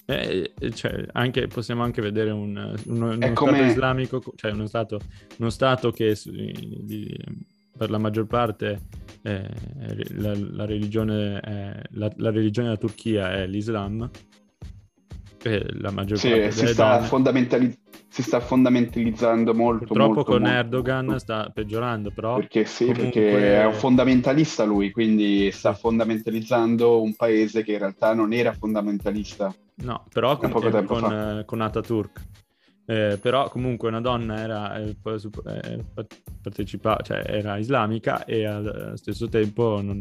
Eh, eh, cioè, anche, possiamo anche vedere un, uno, uno come... Stato islamico, cioè uno Stato, uno stato che di, per la maggior parte eh, la, la, religione è, la, la, religione della Turchia è l'Islam. la maggior sì, parte si sta, fondamentali- si sta fondamentalizzando molto. Purtroppo molto, con molto, Erdogan molto. sta peggiorando, però. Perché sì, comunque... perché è un fondamentalista lui, quindi sta fondamentalizzando un paese che in realtà non era fondamentalista. No, però con, con, con, eh, con Ataturk. Eh, però comunque una donna era, eh, eh partecipa- cioè era islamica e allo stesso tempo non,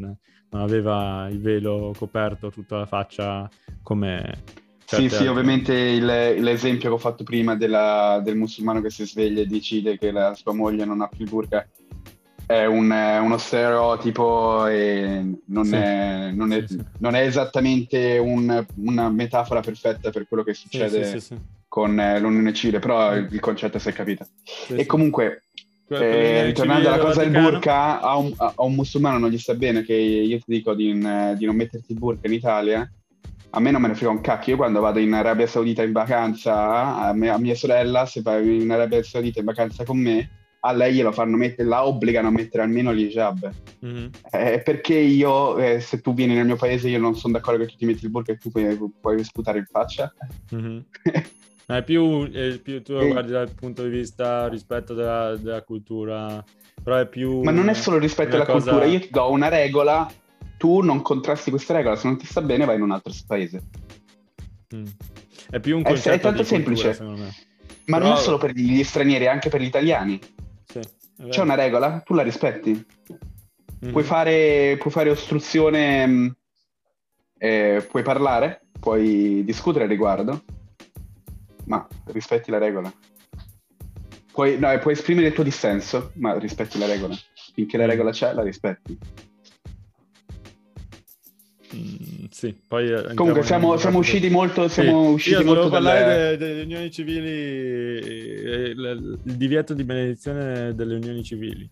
non, aveva il velo coperto tutta la faccia come... Sì, sì, ovviamente il, l'esempio che ho fatto prima della, del musulmano che si sveglia e decide che la sua moglie non ha più il burqa è un, uno stereotipo e non, sì. è, non, è, sì, sì. non è, esattamente un, una metafora perfetta per quello che succede con eh, l'unione civile, però il, il concetto si è capito. e comunque, eh, ritornando alla cosa del burka, a un, a un, musulmano non gli sta bene che io ti dico di, di non metterti il burka in Italia, a me non me ne frega un cacchio. Io quando vado in Arabia Saudita in vacanza, a, me, a mia sorella, se vai in Arabia Saudita in vacanza con me, a lei glielo fanno mettere, la obbligano a mettere almeno l'hijab. Mm-hmm. Eh, perché io, eh, se tu vieni nel mio paese, io non sono d'accordo che tu ti metti il burka e tu puoi, puoi sputare in faccia. Mm-hmm. è più, è più tu lo guardi dal punto di vista rispetto della, della, cultura, però è più... Ma non è solo rispetto alla cosa... cultura, io ti do una regola, tu non contrasti questa regola, se non ti sta bene vai in un altro paese. Mm. È più un concetto è, è tanto semplice. Ma però... non solo per gli stranieri, anche per gli italiani. Sì, C'è una regola, tu la rispetti. Mm-hmm. Puoi, fare, puoi, fare, ostruzione, eh, puoi parlare, puoi discutere al riguardo, ma rispetti la regola. Puoi, no, puoi esprimere il tuo dissenso, ma rispetti la regola. Finché la regola c'è, la rispetti. Mm, sì, poi eh, Comunque siamo, siamo usciti molto. Siamo sì. usciti Io volevo parlare dalle... delle unioni civili, il divieto di benedizione delle unioni civili.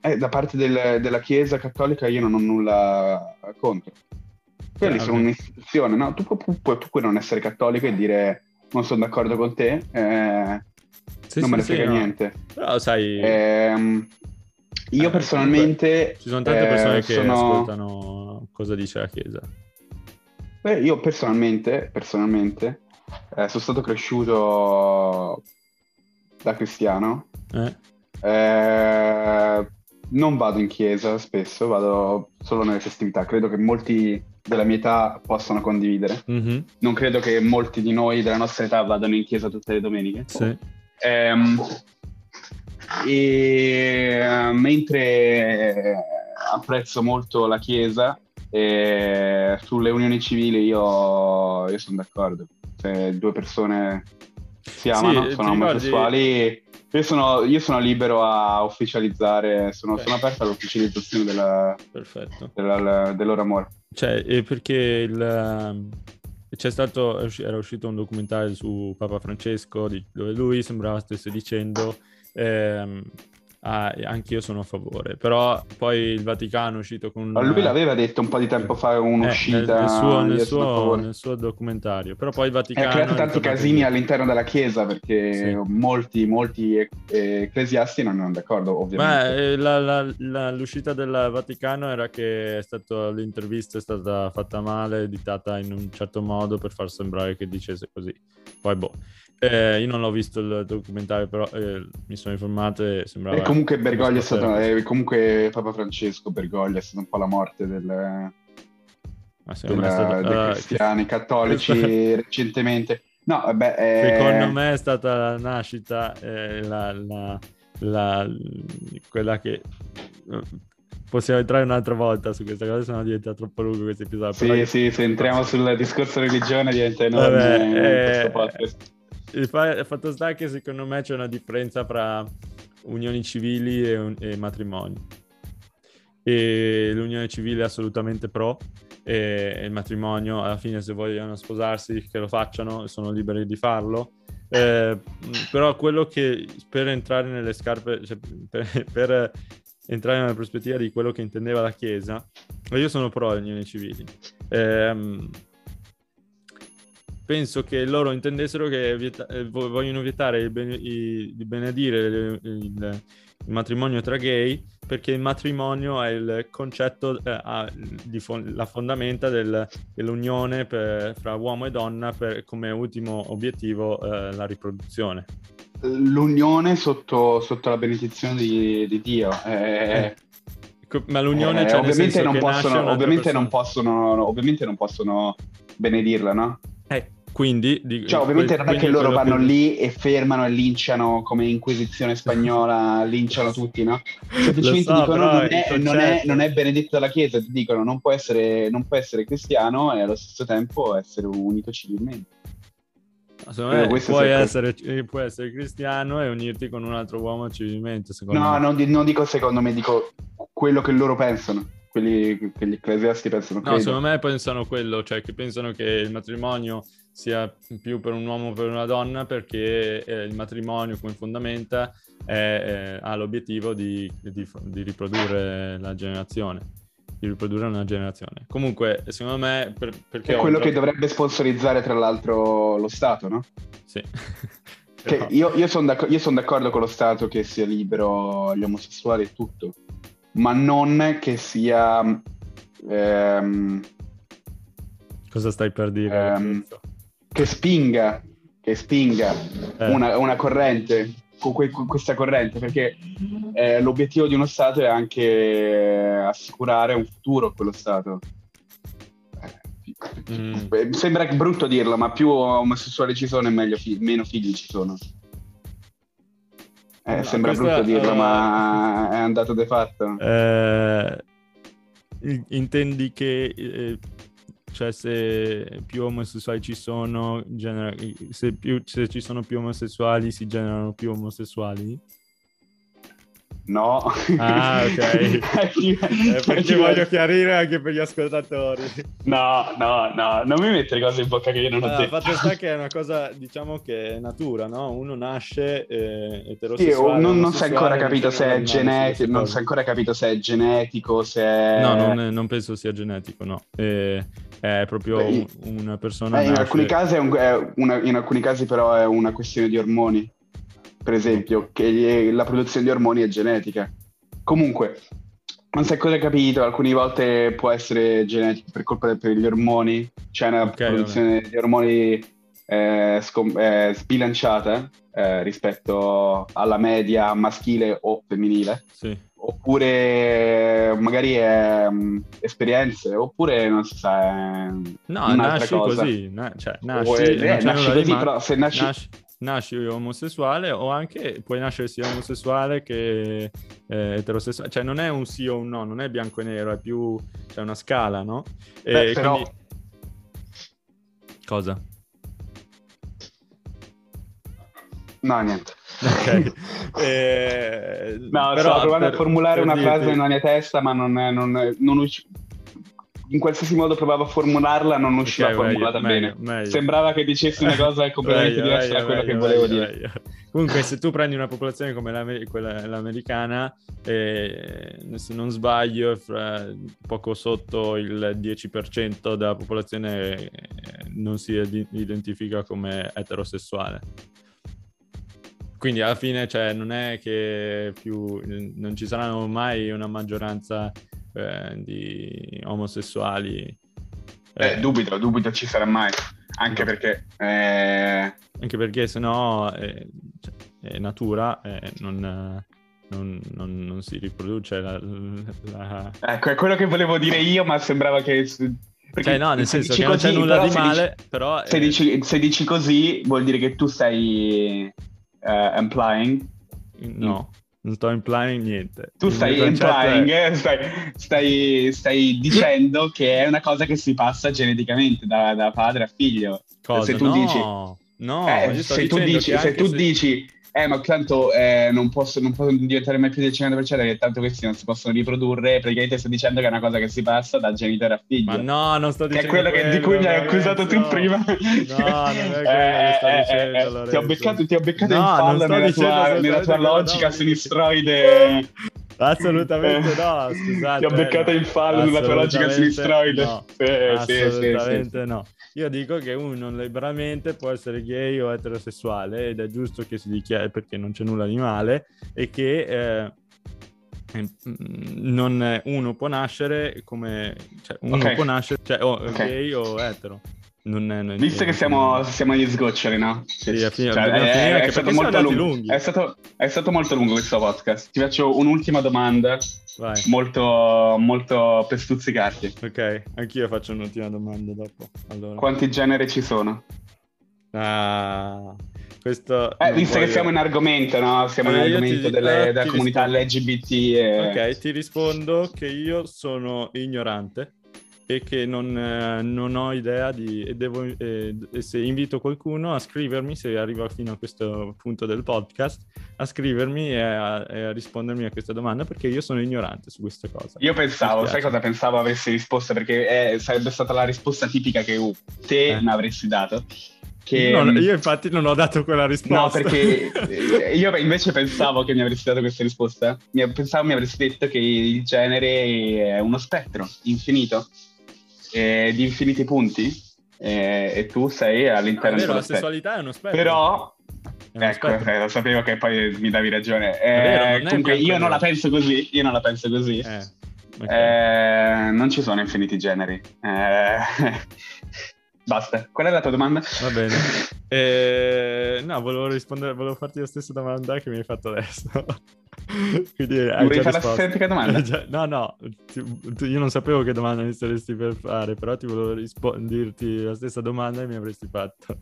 Eh, da parte del, della Chiesa cattolica io non ho nulla contro. Quelli ah, sono okay. un'istituzione, no? Tu, tu, tu, tu, puoi non essere cattolico e dire non sono d'accordo con te, eh, sì, non sì, me ne frega sì, niente. No. Però sai... Eh, Io personalmente... Ci sono tante persone eh, che sono... ascoltano cosa dice la Chiesa. Beh, io personalmente, personalmente eh, sono stato cresciuto da cristiano. Eh? Eh, non vado in chiesa spesso, vado solo nelle festività. Credo che molti della mia età possano condividere. Mm-hmm. Non credo che molti di noi della nostra età vadano in chiesa tutte le domeniche. Sì. Ehm, e uh, mentre apprezzo molto la chiesa, eh, sulle unioni civili io, io sono d'accordo. Se due persone si amano, sì, sono omosessuali, io sono, io sono, libero a ufficializzare, sono, sono aperto all'ufficializzazione della, della, del loro amore. Cioè, perché il, ehm, c'è stato, era uscito un documentario su Papa Francesco dove lui sembrava stesse dicendo ehm, ah, anche io sono a favore. Però poi il Vaticano è uscito con... Ma lui l'aveva detto un po' di tempo fa un'uscita... Eh, nel, suo, nel, suo, nel, suo, documentario. Però poi il Vaticano... Ha creato tanti casini di... all'interno della Chiesa perché sì. molti, molti ecclesiasti non erano d'accordo, ovviamente. Beh, eh, la, la, la, l'uscita del Vaticano era che è stato, l'intervista è stata fatta male, editata in un certo modo per far sembrare che dicesse così. Poi boh. Eh, io non l'ho visto il documentario, però eh, mi sono informato e sembrava... E comunque Bergoglio è stato... Eh, comunque Papa Francesco Bergoglio è stato un po' la morte del... Ah, della, stato... dei uh, cristiani cattolici recentemente. No, vabbè... Eh... Secondo me è stata la nascita, eh, la, la, la, quella che possiamo entrare un'altra volta su questa cosa, se no diventa troppo lungo questo episodio. Sì, Però sì, se entriamo sul discorso religione diventa enorme Vabbè, eh, il, fatto sta che secondo me c'è una differenza tra unioni civili e, un, e matrimoni. E l'unione civile è assolutamente pro e il matrimonio alla fine se vogliono sposarsi che lo facciano, sono liberi di farlo. Eh, però quello che per entrare nelle scarpe, cioè per, per, entrare nella prospettiva di quello che intendeva la Chiesa, io sono pro le unioni civili. Eh, penso che loro intendessero che vieta- eh, vogliono vietare il ben- i- di benedire il, il, il, matrimonio tra gay perché il matrimonio è il concetto, eh, di fon- la fondamenta del, dell'unione per, fra uomo e donna per, come ultimo obiettivo eh, la riproduzione. L'unione sotto, sotto la benedizione di, di Dio. Eh, ma l'unione eh, cioè ovviamente, non possono, ovviamente, non possono, ovviamente non possono benedirla, no? Eh, quindi... Di, cioè, ovviamente non è che loro vanno che... lì e fermano e linciano come Inquisizione spagnola, linciano tutti, no? Semplicemente so, dicono non è, non, è, non è, benedetto dalla Chiesa, ti dicono non può, essere, non può essere cristiano e allo stesso tempo essere unito civilmente. Secondo me puoi essere, puoi essere, cristiano e unirti con un altro uomo civilmente. no, me. Non, non dico secondo me, dico quello che loro pensano quelli che gli ecclesiasti pensano no, secondo me pensano quello, cioè che pensano che il matrimonio sia più per un uomo o per una donna perché eh, il matrimonio come fondamenta è, eh, ha l'obiettivo di, di, di, riprodurre la generazione di riprodurre una generazione. Comunque secondo me per, perché è quello che dovrebbe sponsorizzare tra l'altro lo Stato no? sì. Io, io sono d'accordo, son d'accordo con lo Stato che sia libero agli omosessuali e tutto ma non che sia... Ehm, Cosa stai per dire? Ehm, che spinga, che spinga eh. una, una, corrente, que, questa corrente, perché eh, l'obiettivo di uno Stato è anche assicurare un futuro a quello Stato. Mm. Sembra brutto dirlo, ma più omosessuali ci sono e meglio meno figli ci sono. Eh, no, sembra brutto dirlo, uh, ma è andato de fatto. Eh, intendi che eh, cioè se più omosessuali ci sono, genera- se, più, se ci sono più omosessuali si generano più omosessuali? No. Ah, ok. eh, perché voglio chiarire anche per gli ascoltatori. No, no, no, non mi mettere cose in bocca che io non ho allora, detto. Fatto sta che è una cosa, diciamo che è natura, no? Uno nasce eh, eterosessuale. Sì, non, non si è ancora capito se è genetico, non si è ancora capito se è genetico, se è... No, non, non penso sia genetico, no. Eh, è proprio Beh, una persona... Eh, in, alcuni casi è un, è una, in alcuni casi però è una questione di ormoni per esempio, che la produzione di ormoni è genetica. Comunque, non sai cosa hai capito, alcune volte può essere genetico per colpa degli ormoni, c'è una okay, produzione vabbè. di ormoni eh, scom- eh, sbilanciata eh, rispetto alla media maschile o femminile. Sì. Oppure magari è um, esperienze, oppure non si sa. È no, nasci cosa. così, na- cioè, nasci, o, eh, nasci così, però se nasci... nasci nasci omosessuale o anche puoi nascere sia omosessuale che eh, eterosessuale, cioè non è un sì o un no, non è bianco e nero, è più c'è una scala, no? E Beh, però... Quindi... Cosa? No, niente. Ok. eh, no, però, sto provando per, a formulare una dirti... frase nella mia testa, ma non, non, non, usci- in qualsiasi modo provavo a formularla, non usciva okay, formulata meglio, bene. Meglio. Sembrava che dicessi una cosa completamente diversa da quello che volevo dire. Comunque, se tu prendi una popolazione come l'Amer- quella, l'americana, eh, se non sbaglio, fra poco sotto il 10% della popolazione eh, non si identifica come eterosessuale. Quindi alla fine, cioè, non è che più non ci saranno mai una maggioranza eh, di omosessuali. Eh, eh, dubito, dubito ci sarà mai. Anche no. perché... Eh... Anche perché sennò è, cioè, natura e non, non, non, non, si riproduce la, la... Ecco, è quello che volevo dire io, ma sembrava che... Perché cioè, no, nel senso che così, non c'è nulla di male, dici, però... Se, dici, se, dici, così, vuol dire che tu stai uh, implying... No. Non sto implying niente. Tu stai implying, è... Eh, stai, stai, stai, dicendo che è una cosa che si passa geneticamente da, da padre a figlio. Cosa? Se tu no, dici, no, eh, se tu dici, se tu se... dici eh, ma tanto eh, non, posso, non possono diventare mai più del 50% perché tanto questi non si possono riprodurre. Praticamente sto dicendo che è una cosa che si passa da genitore a figlio. Ma no, non sto dicendo Che è quello, quello che, di cui mi hai accusato tu prima. No, non è quello che sto eh, eh, dicendo, eh, ti ho beccato, ti ho beccato no, in fallo nella tua, nella tua logica sinistroide. Assolutamente no, scusate. Ti ho beccato in fallo nella tua logica sinistroide. No, sì, assolutamente sì, sì, no. Io dico che uno liberamente può essere gay o eterosessuale ed è giusto che si dichiari perché non c'è nulla di male e che eh, non, uno può nascere come cioè uno okay. può nascere cioè o okay. gay o etero non è, non Visto che siamo, siamo, agli sgoccioli, no? Sì, a fine, cioè, è, è, stato molto lungo. È stato, è stato, molto lungo questo podcast. Ti faccio un'ultima domanda. Vai. Molto, molto per stuzzicarti. Ok, anch'io faccio un'ultima domanda dopo. Allora. Quanti generi ci sono? Ah, questo... Eh, visto voglio... che siamo in argomento, no? Siamo eh, in argomento ti... delle, ah, della comunità rispondo. LGBT. E... Ok, ti rispondo che io sono ignorante e che non, eh, non, ho idea di... E, devo, eh, se invito qualcuno a scrivermi, se arriva fino a questo punto del podcast, a scrivermi e a, e a rispondermi a questa domanda perché io sono ignorante su questa cosa. Io pensavo, sai cosa pensavo avessi risposto? Perché è, sarebbe stata la risposta tipica che uh, te eh. mi avresti dato. Che... Non, io infatti non ho dato quella risposta. No, perché eh, io invece pensavo che mi avresti dato questa risposta. Pensavo mi avresti detto che il genere è uno spettro infinito eh, di infiniti punti eh, e tu sei all'interno ah, vero, la sessualità è uno spettro. Però ecco, eh, lo sapevo che poi mi davi ragione. Eh, vero, comunque io non la penso così, io non la penso così. Eh, okay. Eh, non ci sono infiniti generi. Basta. Qual è la tua domanda? Va bene. Eh, no, volevo rispondere, volevo farti la stessa domanda che mi hai fatto adesso. Quindi Vorrei fare la stessa domanda? no, no, ti, io non sapevo che domanda mi saresti per fare, però ti volevo rispo- dirti la stessa domanda e mi avresti fatto.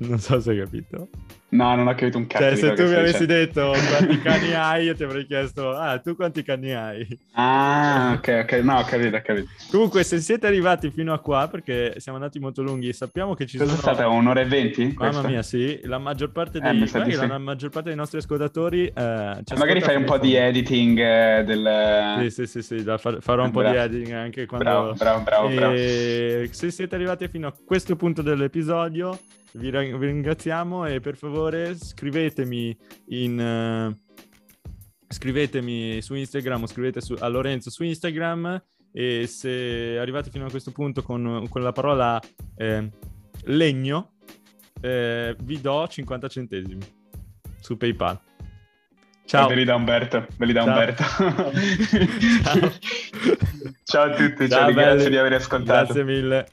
Non so se hai capito. No, non ho capito un cazzo. Cioè, se tu mi avessi detto quanti cani hai, io ti avrei chiesto, ah, tu quanti cani hai? Ah, ok, ok, no, ho capito, ho capito. Comunque, se siete arrivati fino a qua, perché siamo andati molto lunghi, sappiamo che ci Cosa sono... è stata, un'ora e venti? Mamma mia, sì, la maggior parte eh, dei, eh, sì. la maggior parte dei nostri ascoltatori... Eh, magari fai un po' di editing eh, del... Sì, sì, sì, sì far, farò un bravo. po' di editing anche quando... Bravo, bravo, bravo, bravo. Se siete arrivati fino a questo punto dell'episodio vi, vi ringraziamo e per favore scrivetemi in... Uh, scrivetemi su Instagram o scrivete su, a Lorenzo su Instagram e se arrivate fino a questo punto con, con la parola eh, legno eh, vi do 50 centesimi su PayPal. Ciao. Belli da Umberto. Belli da ciao. Umberto. ciao. ciao. a tutti, ciao, ciao grazie di aver ascoltato. Grazie mille.